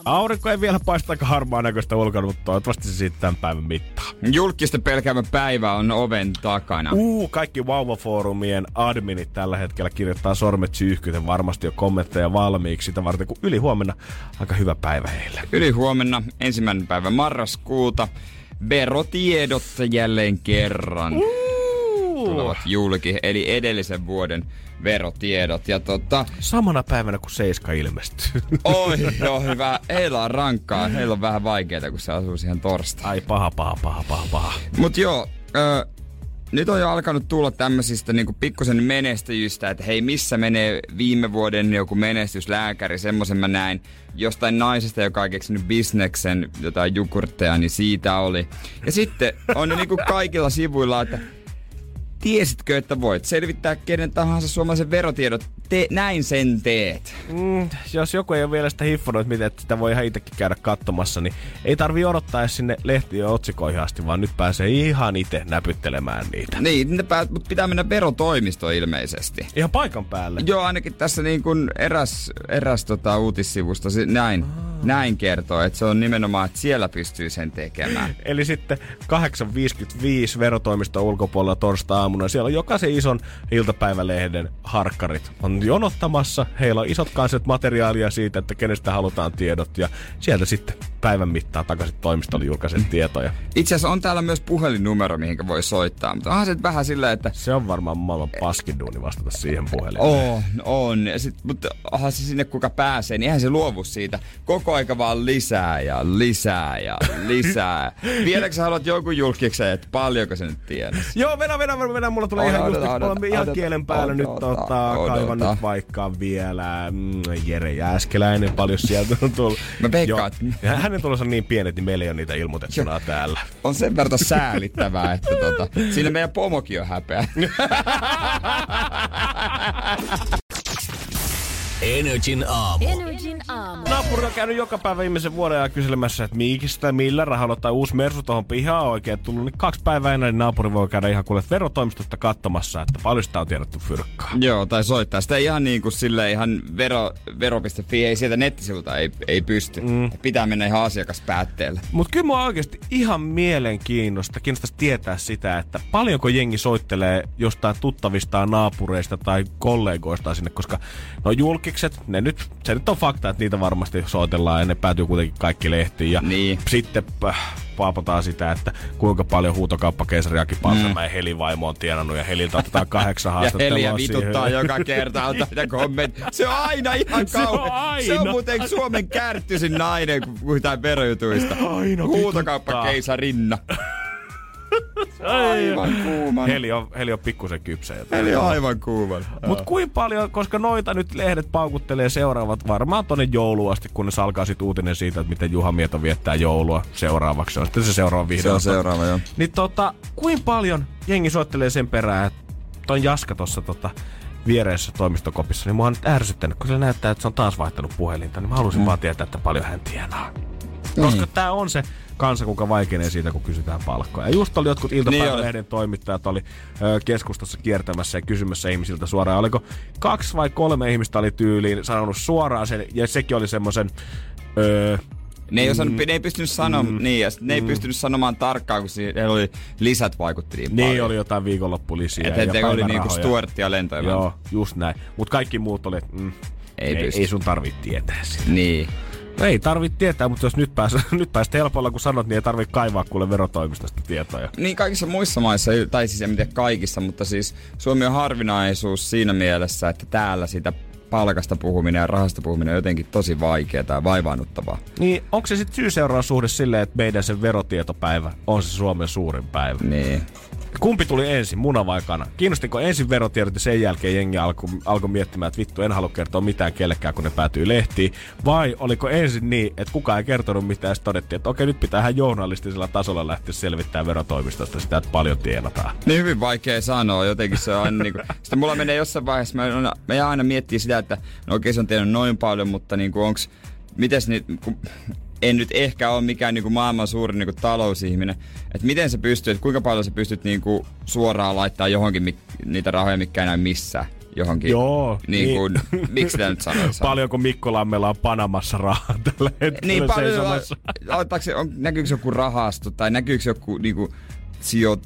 Aurinko ei vielä paista aika harmaa näköistä ulkona, mutta toivottavasti se siitä tämän päivän mittaa. Julkista pelkäämä päivä on oven takana. Uu, kaikki Vauva-foorumien adminit tällä hetkellä kirjoittaa sormet syyhkyten varmasti jo kommentteja valmiiksi sitä varten, kun yli huomenna aika hyvä päivä heille. Yli huomenna ensimmäinen päivä marraskuuta. Verotiedot jälleen kerran tulevat julki, eli edellisen vuoden verotiedot. Ja tota, Samana päivänä kun Seiska ilmestyy. oi, joo, hyvä. Heillä on rankkaa. Heillä on vähän vaikeaa, kun se asuu siihen torstaina. Ai paha, paha, paha, paha, paha. Mut joo, ö, nyt on jo alkanut tulla tämmöisistä niinku pikkusen menestyjistä, että hei, missä menee viime vuoden joku menestyslääkäri, semmoisen mä näin. Jostain naisesta, joka on keksinyt bisneksen, jotain jukurtteja, niin siitä oli. Ja sitten on ne niinku kaikilla sivuilla, että tiesitkö, että voit selvittää kenen tahansa suomalaisen verotiedot, te, näin sen teet. Mm, jos joku ei ole vielä sitä hiffannut, miten että sitä voi ihan itsekin käydä katsomassa, niin ei tarvi odottaa edes sinne lehtien otsikoihin asti, vaan nyt pääsee ihan itse näpyttelemään niitä. Niin, ne pää, pitää mennä verotoimistoon ilmeisesti. Ihan paikan päälle. Joo, ainakin tässä niin kuin eräs, eräs tota uutissivusto se näin, näin kertoo, että se on nimenomaan, että siellä pystyy sen tekemään. Eli sitten 8.55 verotoimiston ulkopuolella torstai-aamuna. Siellä on jokaisen ison iltapäivälehden harkkarit on jonottamassa. Heillä on isot kanset materiaalia siitä, että kenestä halutaan tiedot. Ja sieltä sitten päivän mittaan takaisin toimistolle julkaisen tietoja. Itse asiassa on täällä myös puhelinnumero, mihinkä voi soittaa, mutta onhan se vähän silleen, että Se on varmaan maailman paskin duuni vastata siihen puhelimeen. on, on. Ja sit, mutta onhan se sinne kuka pääsee, niin eihän se luovu siitä. Koko aika vaan lisää ja lisää ja lisää. Vieläkö sä haluat jonkun julkiksen, että paljonko se nyt tiedät? Joo, vedä, vedä, vedä. Mulla tulee Odota, ihan, just, odota, olemme ihan odota, kielen päällä nyt. odota, Tota, odota. kaivan nyt vaikka vielä mm, Jere Jääskeläinen, paljon sieltä on tullut. Mä veikkaan, hänen tulos on niin pienet, niin meillä ei ole niitä ilmoitettuna täällä. On sen verran säälittävää, että tota, siinä meidän pomokin on häpeä. Energin aamu. Energin aamu. Naapuri on käynyt joka päivä viimeisen vuoden ajan kyselemässä, että mistä, millä rahalla tai uusi mersu tuohon pihaan on oikein tullut. Niin kaksi päivää ennen niin naapuri voi käydä ihan kuulet verotoimistosta katsomassa, että paljon sitä on tiedetty fyrkkaa. Joo, tai soittaa sitä ihan niin kuin sille ihan vero, vero.fi, ei sieltä nettisivulta ei, ei pysty. Mm. Pitää mennä ihan asiakaspäätteelle. Mutta kyllä mua oikeasti ihan mielenkiinnosta kiinnostaisi tietää sitä, että paljonko jengi soittelee jostain tuttavistaan naapureista tai kollegoista sinne, koska no julkikset, ne nyt, se nyt on fakta, että niitä varmasti soitellaan ja ne päätyy kuitenkin kaikki lehtiin. Ja Niin. sitten äh, paapataan sitä, että kuinka paljon huutokauppakeisari Aki Palsamäen mm. Helivaimo on tienannut ja Heliltä otetaan kahdeksan Ja haastattelua Heliä vituttaa siihen. joka kerta, alta sitä kommentti. Se on aina ihan Se on kauhean. Se on aina. muuten Suomen kärttyisin nainen, kun puhutaan verojutuista. Aina Huutokauppakeisa Rinna. Aivan kuumana. Heli on, heli on pikkusen kypsä. joten- Eli aivan kuumana. Mut kuin paljon, koska noita nyt lehdet paukuttelee seuraavat varmaan tonne jouluun asti, kunnes alkaa sit uutinen siitä, että miten Juha Mieto viettää joulua seuraavaksi. Se on sitten se seuraava Se video. on seuraava, joo. Niin tota, kuin paljon jengi soittelee sen perään, että ton Jaska tossa tota, viereessä toimistokopissa, niin mua on nyt ärsyttänyt, kun se näyttää, että se on taas vaihtanut puhelinta, niin mä halusin mm. vaan tietää, että paljon hän tienaa. Koska Niin. tää on se kansa, kuka vaikenee siitä, kun kysytään palkkoja. Ja just oli jotkut iltapäivälehden toimittajat oli ö, keskustassa kiertämässä ja kysymässä ihmisiltä suoraan. Oliko kaksi vai kolme ihmistä oli tyyliin sanonut suoraan sen, ja sekin oli semmoisen... Öö, Ne ei, osannut, mm, ne ei pystynyt sanomaan, mm, niin, ja ne ei mm. pystynyt sanomaan tarkkaan, kun siellä oli lisät vaikutti niin Niin paljon. oli jotain viikonloppulisiä Että ja et oli niinku päivärahoja. Stuart ja lentoja. Joo, just näin. Mutta kaikki muut oli, mm, Ei ei, ei sun tarvitse tietää sitä. Niin. Ei tarvitse tietää, mutta jos nyt pääs, nyt pääsit helpolla, kun sanot, niin ei tarvitse kaivaa kuule verotoimistosta tietoja. Niin kaikissa muissa maissa, tai siis en tiedä kaikissa, mutta siis Suomi on harvinaisuus siinä mielessä, että täällä sitä palkasta puhuminen ja rahasta puhuminen on jotenkin tosi vaikeaa ja vaivaannuttavaa. Niin onko se sitten syy-seuraussuhde silleen, että meidän se verotietopäivä on se Suomen suurin päivä? Niin. Kumpi tuli ensin, muna vai kana? Kiinnostiko ensin verotiedot ja sen jälkeen jengi alkoi alko miettimään, että vittu en halua kertoa mitään kellekään, kun ne päätyy lehtiin? Vai oliko ensin niin, että kukaan ei kertonut mitään ja sitten todettiin, että okei nyt pitää ihan journalistisella tasolla lähteä selvittämään verotoimistosta sitä, että paljon tienataan. Niin hyvin vaikea sanoa, jotenkin se on aina niinku, sitä mulla menee jossain vaiheessa, mä, aina- mä aina miettiä sitä, että no okei se on tiennyt noin paljon, mutta niinku onks, mites ni, kun, en nyt ehkä ole mikään niinku maailman suurin niinku talousihminen, että miten se pystyy, että kuinka paljon sä pystyt niinku suoraan laittaa johonkin mik, niitä rahoja, mikä ei näy missään johonkin. Joo. Niin kuin, miksi sitä nyt sanoisi? Paljonko Mikko Lammella on Panamassa rahaa tällä hetkellä Niin paljon, se, on, näkyykö joku rahasto tai näkyykö joku niinku, sijo,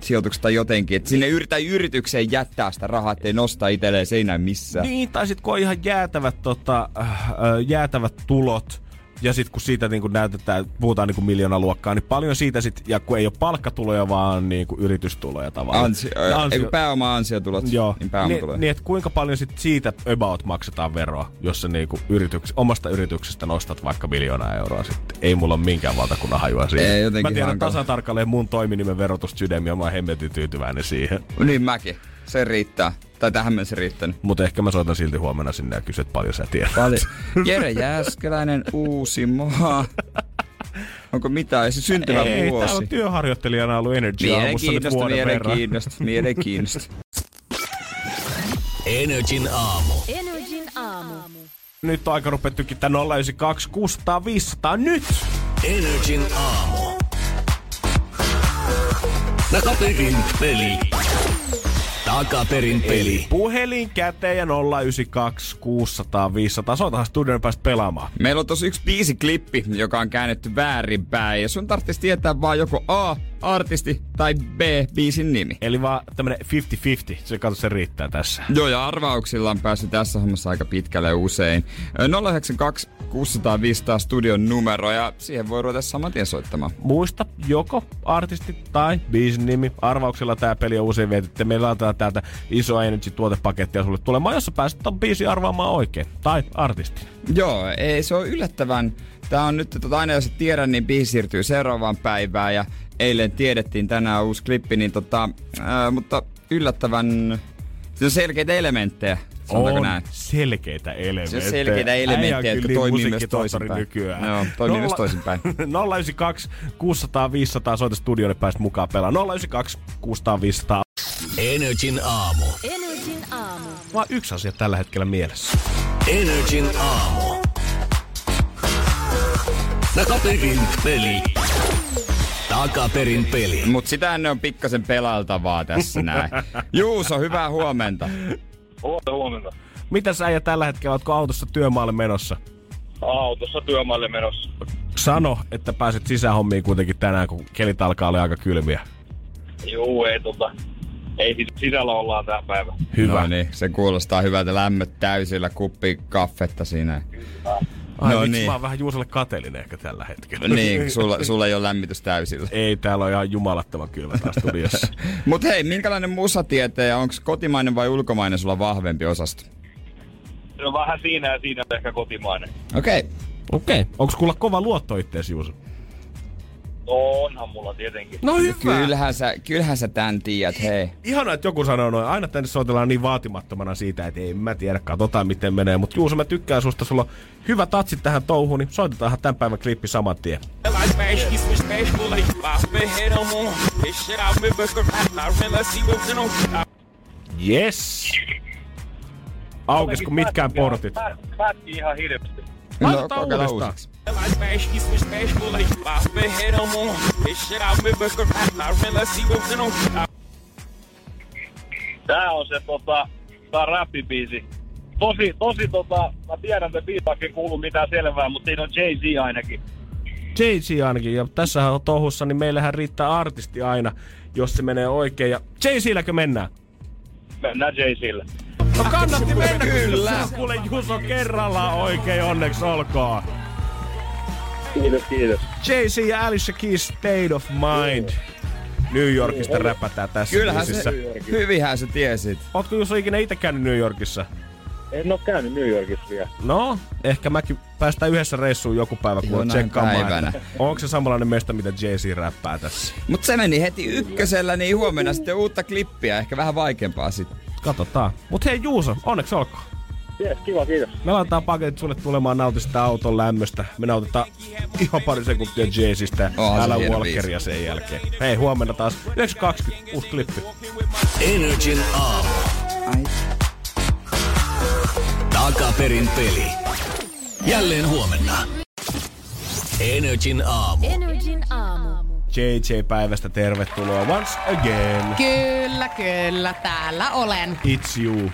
sijoitukset tai jotenkin, että sinne yrit, tai yritykseen jättää sitä rahaa, ettei nosta itselleen, se ei näy missään. Niin, tai sitten kun on ihan jäätävät, tota, äh, äh, jäätävät tulot, ja sitten kun siitä niin kun näytetään, puhutaan niin miljoonaluokkaa, niin paljon siitä sitten, ja kun ei ole palkkatuloja, vaan niin kuin yritystuloja tavallaan. Ansio, Ansio. Ei, pääoma-ansiotulot, Joo, niin pääomatuloja. niin, niin, että kuinka paljon sit siitä about maksetaan veroa, jos sä niinku yrityks, omasta yrityksestä nostat vaikka miljoonaa euroa sitten. Ei mulla ole minkään valtakunnan hajua siihen. Ei, Mä tiedän tasan tarkalleen mun toiminimen verotusta sydämiä, ja mä oon hemmetin tyytyväinen siihen. Niin mäkin. Se riittää. Tai tähän mennessä riittänyt. Mutta ehkä mä soitan silti huomenna sinne ja kysyn, että paljon sä tiedät. Paljon. Jere Jääskeläinen, Uusimaa. Onko mitään? Se syntyvä Ei, vuosi. täällä on työharjoittelijana ollut Energy aamussa nyt vuoden verran. mielenkiintoista, mielenkiintoista. Energin aamu. Energin aamu. Nyt on aika rupea tykittää 092 600 500 nyt! Energin aamu. Takaperin peli. Takaperin peli. Puhelin käteen ja 092 600 500. Soitahan studion päästä pelaamaan. Meillä on tossa yksi biisiklippi, joka on käännetty väärinpäin. Ja sun tarvitsisi tietää vaan joko A, artisti, tai B, biisin nimi. Eli vaan tämmönen 50-50. Se kato, se riittää tässä. Joo, ja arvauksilla on päässyt tässä hommassa aika pitkälle usein. Ö, 092 600 500 studion numero, ja siihen voi ruveta saman tien soittamaan. Muista joko artisti tai biisin nimi. Arvauksella tää peli on usein vietetty. Meillä laitetaan täältä iso Energy tuotepakettia sulle tulemaan, jossa pääset ton biisin arvaamaan oikein. Tai artisti. Joo, ei se on yllättävän. Tää on nyt, tota, aina jos et tiedä, niin biisi siirtyy seuraavaan päivään ja eilen tiedettiin tänään uusi klippi, niin tota, ää, mutta yllättävän, se on selkeitä elementtejä, on näin. selkeitä elementtejä. Se on selkeitä elementtejä, jotka kyllä toimii myös toisinpäin. nykyään. Joo, toimii myös Nolla- toisinpäin. 092 600 500 soita studiolle päästä mukaan pelaamaan. 092 600 500. Energin aamu. Energin aamu. Vaan yksi asia tällä hetkellä mielessä. Energin aamu. Takaperin peli. Takaperin peli. Mut sitä ennen on pikkasen pelailtavaa tässä näin. Juuso, hyvää huomenta. Huomenta, huomenta. Mitä sä äijä tällä hetkellä, ootko autossa työmaalle menossa? Autossa työmaalle menossa. Sano, että pääset sisähommiin kuitenkin tänään, kun kelit alkaa olla aika kylmiä. Juu, ei tota. Ei sit sisällä ollaan tää päivä. Hyvä. No niin, se kuulostaa hyvältä lämmöt täysillä, kuppi kaffetta siinä. Ai No vitsi, niin. mä oon vähän Juusolle kateellinen ehkä tällä hetkellä. Niin, sulla, sulla ei ole lämmitys täysillä. Ei, täällä on ihan jumalattoman kylmä taas studiossa. Mut hei, minkälainen musatieteen, onko kotimainen vai ulkomainen sulla vahvempi osasto? No vähän siinä ja siinä on ehkä kotimainen. Okei. Okay. Okei. Okay. Onko kuulla kova luotto ittees, Juuso? Onhan mulla tietenkin. No hyvä. Kyllähän sä, kyllähän sä tän tiedät, hei. Ihana, että joku sanoo noin. Aina tänne soitellaan niin vaatimattomana siitä, että ei mä tiedä, katsotaan miten menee. Mutta Juuso, mä tykkään susta. Sulla on hyvä tatsi tähän touhuun, niin soitetaanhan tämän päivän klippi saman tien. Yes! Aukes kuin mitkään portit. Pätki ihan hirveästi. Laitetaan No, kokeillaan Tää on se tota, tää on räppibiisi. Tosi, tosi tota, mä tiedän, että biitaakin kuuluu mitään selvää, mutta siinä on Jay-Z ainakin. Jay-Z ainakin, ja tässä on touhussa, niin meillähän riittää artisti aina, jos se menee oikein. Ja Jay-Zilläkö mennään? Mennään Jay-Zille. No kannatti mennä, kyllä. Kuule Juso kerrallaan oikein, onneksi olkoon. Kiitos, kiitos. Jay-Z ja Alicia Keys State of Mind. New Yorkista räpätään tässä Kyllähän biisissä. se, hyvinhän sä tiesit. Ootko Juso ikinä itse käynyt New Yorkissa? En oo käynyt New Yorkissa vielä. No, ehkä mäkin päästään yhdessä reissuun joku päivä, kun on tsekkaamaan, onko se samanlainen mesta, mitä Jay-Z räppää tässä. Mut se meni heti ykkösellä, niin huomenna sitten uutta klippiä, ehkä vähän vaikeampaa sitten. Katsotaan. Mut hei Juuso, onneksi olkoon. Yes, kiva, kiitos. Me laitetaan paketit sulle tulemaan nauti sitä auton lämmöstä. Me nautitaan ihan pari sekuntia Jay-Zistä. Onhan se Älä hieno Walkeria sen jälkeen. Hei, huomenna taas 9.20, uusi klippi. Energin aamu. Takaperin peli. Jälleen huomenna. Energin aamu. Energin aamu. JJ-päivästä tervetuloa once again. Kyllä, kyllä, täällä olen. It's you.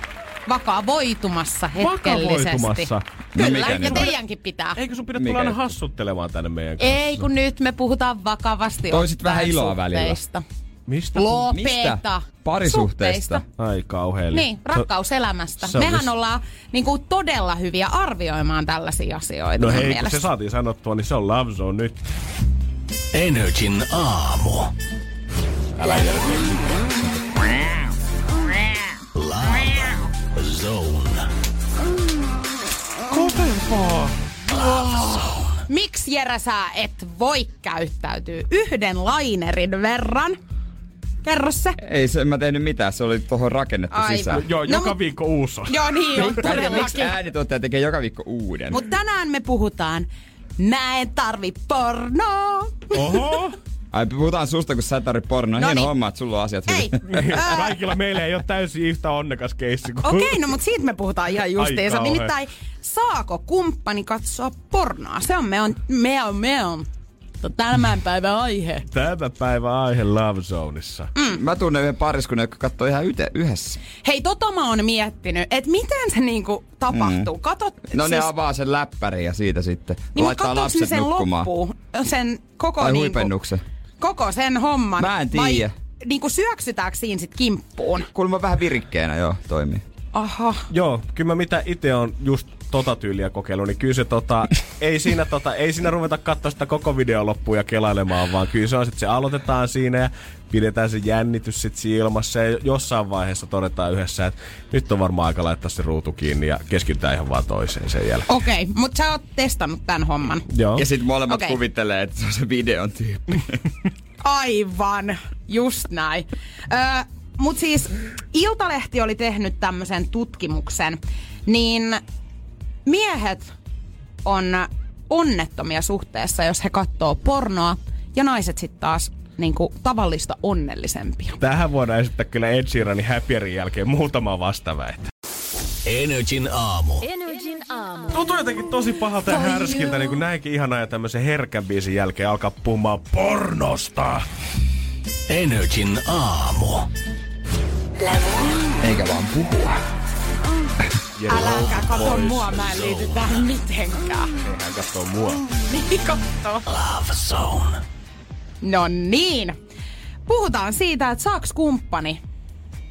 Vakavoitumassa hetkellisesti. Vakavoitumassa. No Kyllä, mikä ja niin? teidänkin pitää. Eikö sun pidä tulla aina hassuttelemaan tänne meidän kanssa? Ei, kun nyt me puhutaan vakavasti Toisit vähän iloa välillä. Mistä? Lopeta. Parisuhteista. Suhteista. Ai kauhean. Niin, rakkauselämästä. se Mehän vis- ollaan niin kuin, todella hyviä arvioimaan tällaisia asioita No hei, kun mielestä. se saatiin sanottua, niin se on Love Zone nyt. Energin aamu. Älä järkeä. Zone. Kovempaa. Miksi Jere sä et voi käyttäytyä yhden lainerin verran? Kerro se. Ei se, mä tehnyt mitään, se oli tuohon rakennettu Aivan. sisään. Joo, No, joka mut- viikko uusi on. Joo, niin on Miksi todellakin. äänituottaja tekee joka viikko uuden? Mutta tänään me puhutaan Mä en tarvi pornoa. Oho. Ai puhutaan susta, kun sä et tarvitse pornoa. No Hieno niin. homma, että sulla on asiat Ei. hyvin. Kaikilla meillä ei ole täysin yhtä onnekas keissi kuin... Okei, no mutta siitä me puhutaan ihan justiinsa. Nimittäin, saako kumppani katsoa pornoa? Se on me on, me on, me on. Tämän päivän aihe. Tämä päivä aihe Love Zoneissa. Mm. Mä tunnen yhden pariskunnan, joka katsoo ihan yte, yhdessä. Hei, tota mä oon miettinyt, että miten se niinku tapahtuu. Mm. Katot, No ne avaa sen läppärin ja siitä sitten niin, laittaa lapset sen nukkumaan. loppuun? Sen koko, Tai niinku, huipennuksen. Koko sen homman. Mä en Vai tiedä. niinku syöksytääkö siinä sit kimppuun? Kuulemma vähän virikkeenä joo, toimii. Aha. Joo, kyllä mä mitä itse on just tota tyyliä kokeillut, niin kyllä se tota, ei siinä tota, ei siinä ruveta katsoa sitä koko video loppuun ja kelailemaan, vaan kyllä se on sit se aloitetaan siinä ja pidetään se jännitys sit siinä ilmassa ja jossain vaiheessa todetaan yhdessä, että nyt on varmaan aika laittaa se ruutu kiinni ja keskitytään ihan vaan toiseen sen jälkeen. Okei, okay, mutta sä oot testannut tämän homman. Joo. Ja sitten molemmat Okei. kuvittelee, että se on se videon tyyppi. Aivan, just näin. Ö, Mut siis Iltalehti oli tehnyt tämmöisen tutkimuksen, niin miehet on onnettomia suhteessa, jos he katsoo pornoa, ja naiset sitten taas niinku, tavallista onnellisempia. Tähän voidaan esittää kyllä Ed Sheeranin Happierin jälkeen muutama vastaväite. Energin aamu. Energin aamu. Tuntuu jotenkin tosi pahalta ja härskiltä, niin kuin näinkin ihanaa ja tämmöisen herkän biisin jälkeen alkaa puhumaan pornosta. Energin aamu. Eikä vaan puhua. Äläkä kato mua, mä en liity tähän mitenkään. Eihän katsoo mua. Niin kattoo. Love Zone. No niin. Puhutaan siitä, että saaks kumppani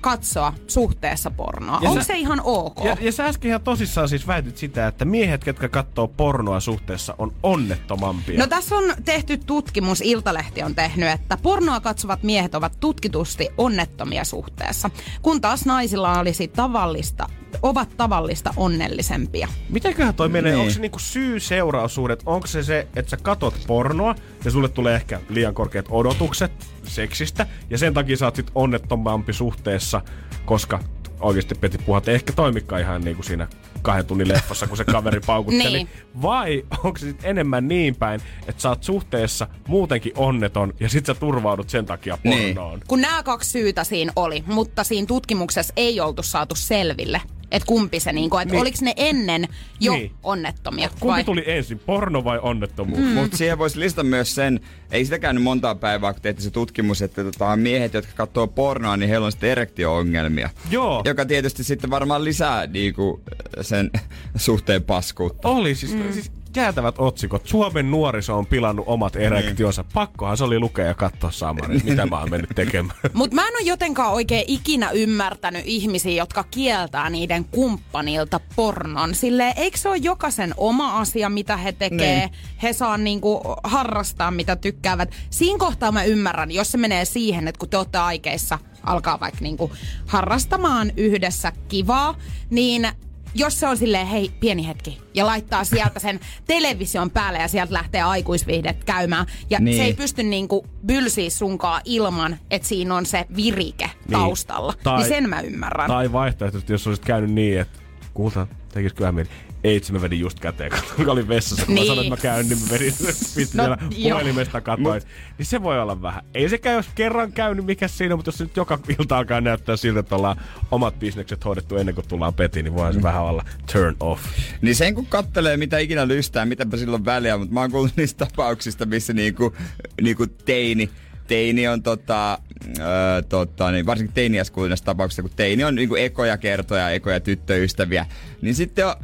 katsoa suhteessa pornoa. Ja Onko sä- se ihan ok? Ja, ja sä äsken ihan tosissaan siis väitit sitä, että miehet, ketkä katsoo pornoa suhteessa, on onnettomampia. No tässä on tehty tutkimus, Iltalehti on tehnyt, että pornoa katsovat miehet ovat tutkitusti onnettomia suhteessa, kun taas naisilla olisi tavallista ovat tavallista onnellisempia. Mitäköhän toi menee? Niin. Onko se niinku syy-seuraussuhde? Onko se se, että sä katot pornoa ja sulle tulee ehkä liian korkeat odotukset seksistä ja sen takia sä oot sit onnettomampi suhteessa, koska oikeasti Peti puhat ei ehkä toimikaan ihan niin kuin siinä kahden tunnin leffassa, kun se kaveri paukutteli. Niin. Vai onko se sit enemmän niin päin, että sä oot suhteessa muutenkin onneton ja sit sä turvaudut sen takia Niin. pornoon? Kun nämä kaksi syytä siinä oli, mutta siinä tutkimuksessa ei oltu saatu selville, että kumpi se, niinku, että Niin. oliko ne ennen jo Niin. onnettomia. Kumpi vai? tuli ensin, porno vai onnettomuus? Mm. Mutta siihen voisi listata myös sen, ei sitä käynyt montaa päivää, kun tehtiin se tutkimus, että tota, miehet, jotka katsoo pornoa, niin heillä on sitten erektio-ongelmia. Joo. Joka tietysti sitten varmaan lisää niinku, sen suhteen paskuutta. Oli siis, mm. siis jäätävät otsikot. Suomen nuoriso on pilannut omat erektionsa. Pakkohan se oli lukea ja katsoa samari, mitä mä oon mennyt tekemään. Mutta mä en ole jotenkaan oikein ikinä ymmärtänyt ihmisiä, jotka kieltää niiden kumppanilta pornon. Silleen, eikö se ole jokaisen oma asia, mitä he tekee? Niin. He saa niinku harrastaa, mitä tykkäävät. Siinä kohtaa mä ymmärrän, jos se menee siihen, että kun te olette aikeissa, alkaa vaikka niinku harrastamaan yhdessä kivaa, niin jos se on silleen, hei, pieni hetki, ja laittaa sieltä sen television päälle ja sieltä lähtee aikuisvihdet käymään. Ja Niin. se ei pysty niinku bylsiä sunkaan ilman, että siinä on se virike taustalla. Niin, niin sen mä ymmärrän. Tai vaihtoehtoisesti, jos olisit käynyt niin, että kulta, tekisikö vähän mieli? Eitsi mä vedin just käteen, kun olin vessassa. Kun niin. Niin. mä sanoin, että mä käyn, niin mä vedin pistin No, siellä joo. puhelimesta katoin. Niin se voi olla vähän. Ei sekään, jos kerran käynyt, mikä siinä, mutta jos se nyt joka ilta alkaa näyttää siltä, että ollaan omat bisnekset hoidettu ennen kuin tullaan petiin, niin voihan se vähän olla turn off. Niin sen kun kattelee mitä ikinä lystää, mitäpä silloin väliä, mutta mä oon kuullut niistä tapauksista, missä niinku, niinku teini, teini on tota, öö, tota niin, varsinkin teiniäs kuullut näistä tapauksista, kun teini on niinku ekoja kertoja, ekoja tyttöystäviä, niin sitten on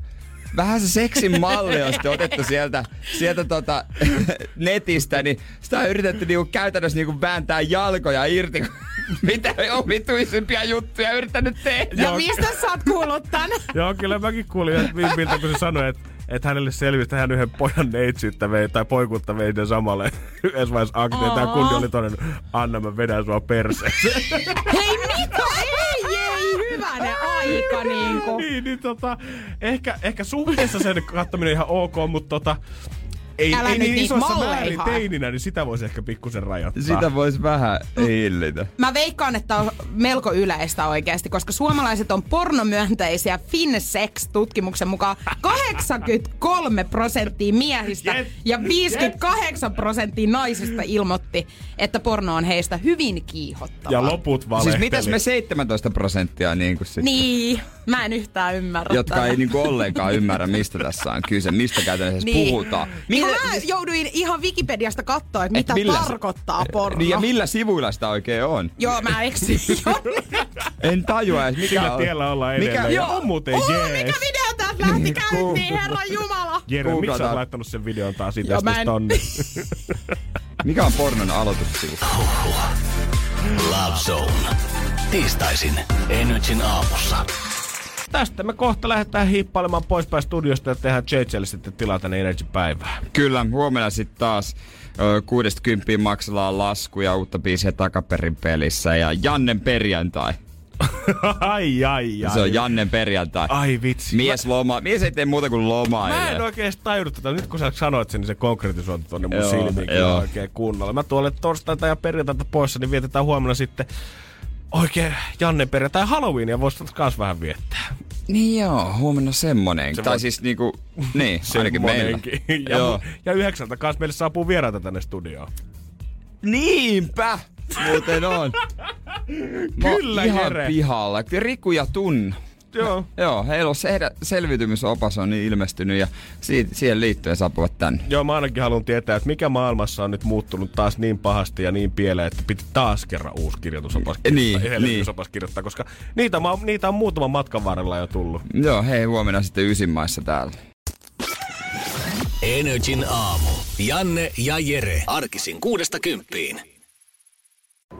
vähän se seksin malli on sitten otettu sieltä, sieltä tota, netistä, niin sitä on yritetty niinku käytännössä niinku vääntää jalkoja irti, mitä omituisimpia juttuja yrittänyt tehdä. ja mistä sä oot kuullut tän? Joo, kyllä mäkin kuulin että Vimpiltä, kun se sanoi, että että hänelle selvisi, että hän yhden pojan neitsyyttä vei, tai poikuutta vei ne samalle yhdessä vaiheessa akteen. Tämä kundi oli todennut, Anna mä vedän sua perseeseen. Hei mitä? Hyvänen aika niinku. niin, niin tota, ehkä, ehkä suhteessa sen kattominen ihan ok, mutta tota, ei, Älä ei nyt niin isossa määrin teininä, niin sitä voisi ehkä pikkusen rajoittaa. Sitä voisi vähän hillitä. Mä veikkaan, että on melko yleistä oikeasti, koska suomalaiset on pornomyönteisiä FinSex-tutkimuksen mukaan 83 prosenttia miehistä Jep, ja 58 prosenttia naisista ilmoitti, että porno on heistä hyvin kiihottavaa. Ja loput valehteli. Siis mitäs me 17 prosenttia niin kuin sitten, Niin, mä en yhtään ymmärrä jotka tätä. ei niin kuin ollenkaan ymmärrä, mistä tässä on kyse, mistä käytännössä Niin. puhutaan. Niin Millä- mä jouduin ihan Wikipediasta katsoa, että et mitä millä tarkoittaa porno. Niin ja millä sivuilla sitä oikein on? Joo, mä eksyin jo. En tajua edes, mikä Sillä on. tiellä ollaan mikä, edelleen. Ja on muuten Oh, jees. mikä video täältä lähti käyntiin, herran jumala. Jere, miksi sä laittanut sen videon taas Joo, mä en- tonne? mikä on pornon aloitussivu? Love Zone. Tiistaisin Energin aamussa. Tästä me kohta lähdetään hiippailemaan poispäin studiosta ja tehdään JJlle sitten tilaa tänne Energy-päivää. Kyllä, huomenna sitten taas ö, 60 maksellaan lasku ja uutta biisiä takaperin pelissä ja Jannen perjantai. ai, ai, ai. Se on Jannen perjantai. Ai vitsi. Mies loma. Mies ei tee muuta kuin lomaa. Mä en oikein edes tajunnut tätä. Nyt kun sä sanoit sen, niin se konkretisoitu tonne mun Joo, silmiin joo. oikein kunnolla. Mä tuolle torstaita ja perjantaita poissa, niin vietetään huomenna sitten oikein Janne perjantai Halloweenia voisi kans vähän viettää. Niin joo, huomenna semmonen. Se tai siis niinku, niin, ainakin meillä. Ja, Joo. mu- ja yhdeksältä kanssa meille saapuu vieraita tänne studioon. Niinpä! Muuten on. Mä oon Kyllä, ihan Jere. pihalla. Riku ja Tun. Joo. Joo, heillä on se heidän selviytymisopas on niin ilmestynyt ja siitä, siihen liittyen saapuvat tänne. Joo, mä ainakin haluan tietää, että mikä maailmassa on nyt muuttunut taas niin pahasti ja niin pieleen, että piti taas kerran uusi kirjoitusopas kirjoittaa, Niin, helmikuusopas kirjoittaa, koska niitä, ma- niitä on muutaman matkan varrella jo tullut. Joo, hei, huomenna sitten ysimaissa täällä. Energin aamu. Janne ja Jere. Arkisin kuudesta kymppiin.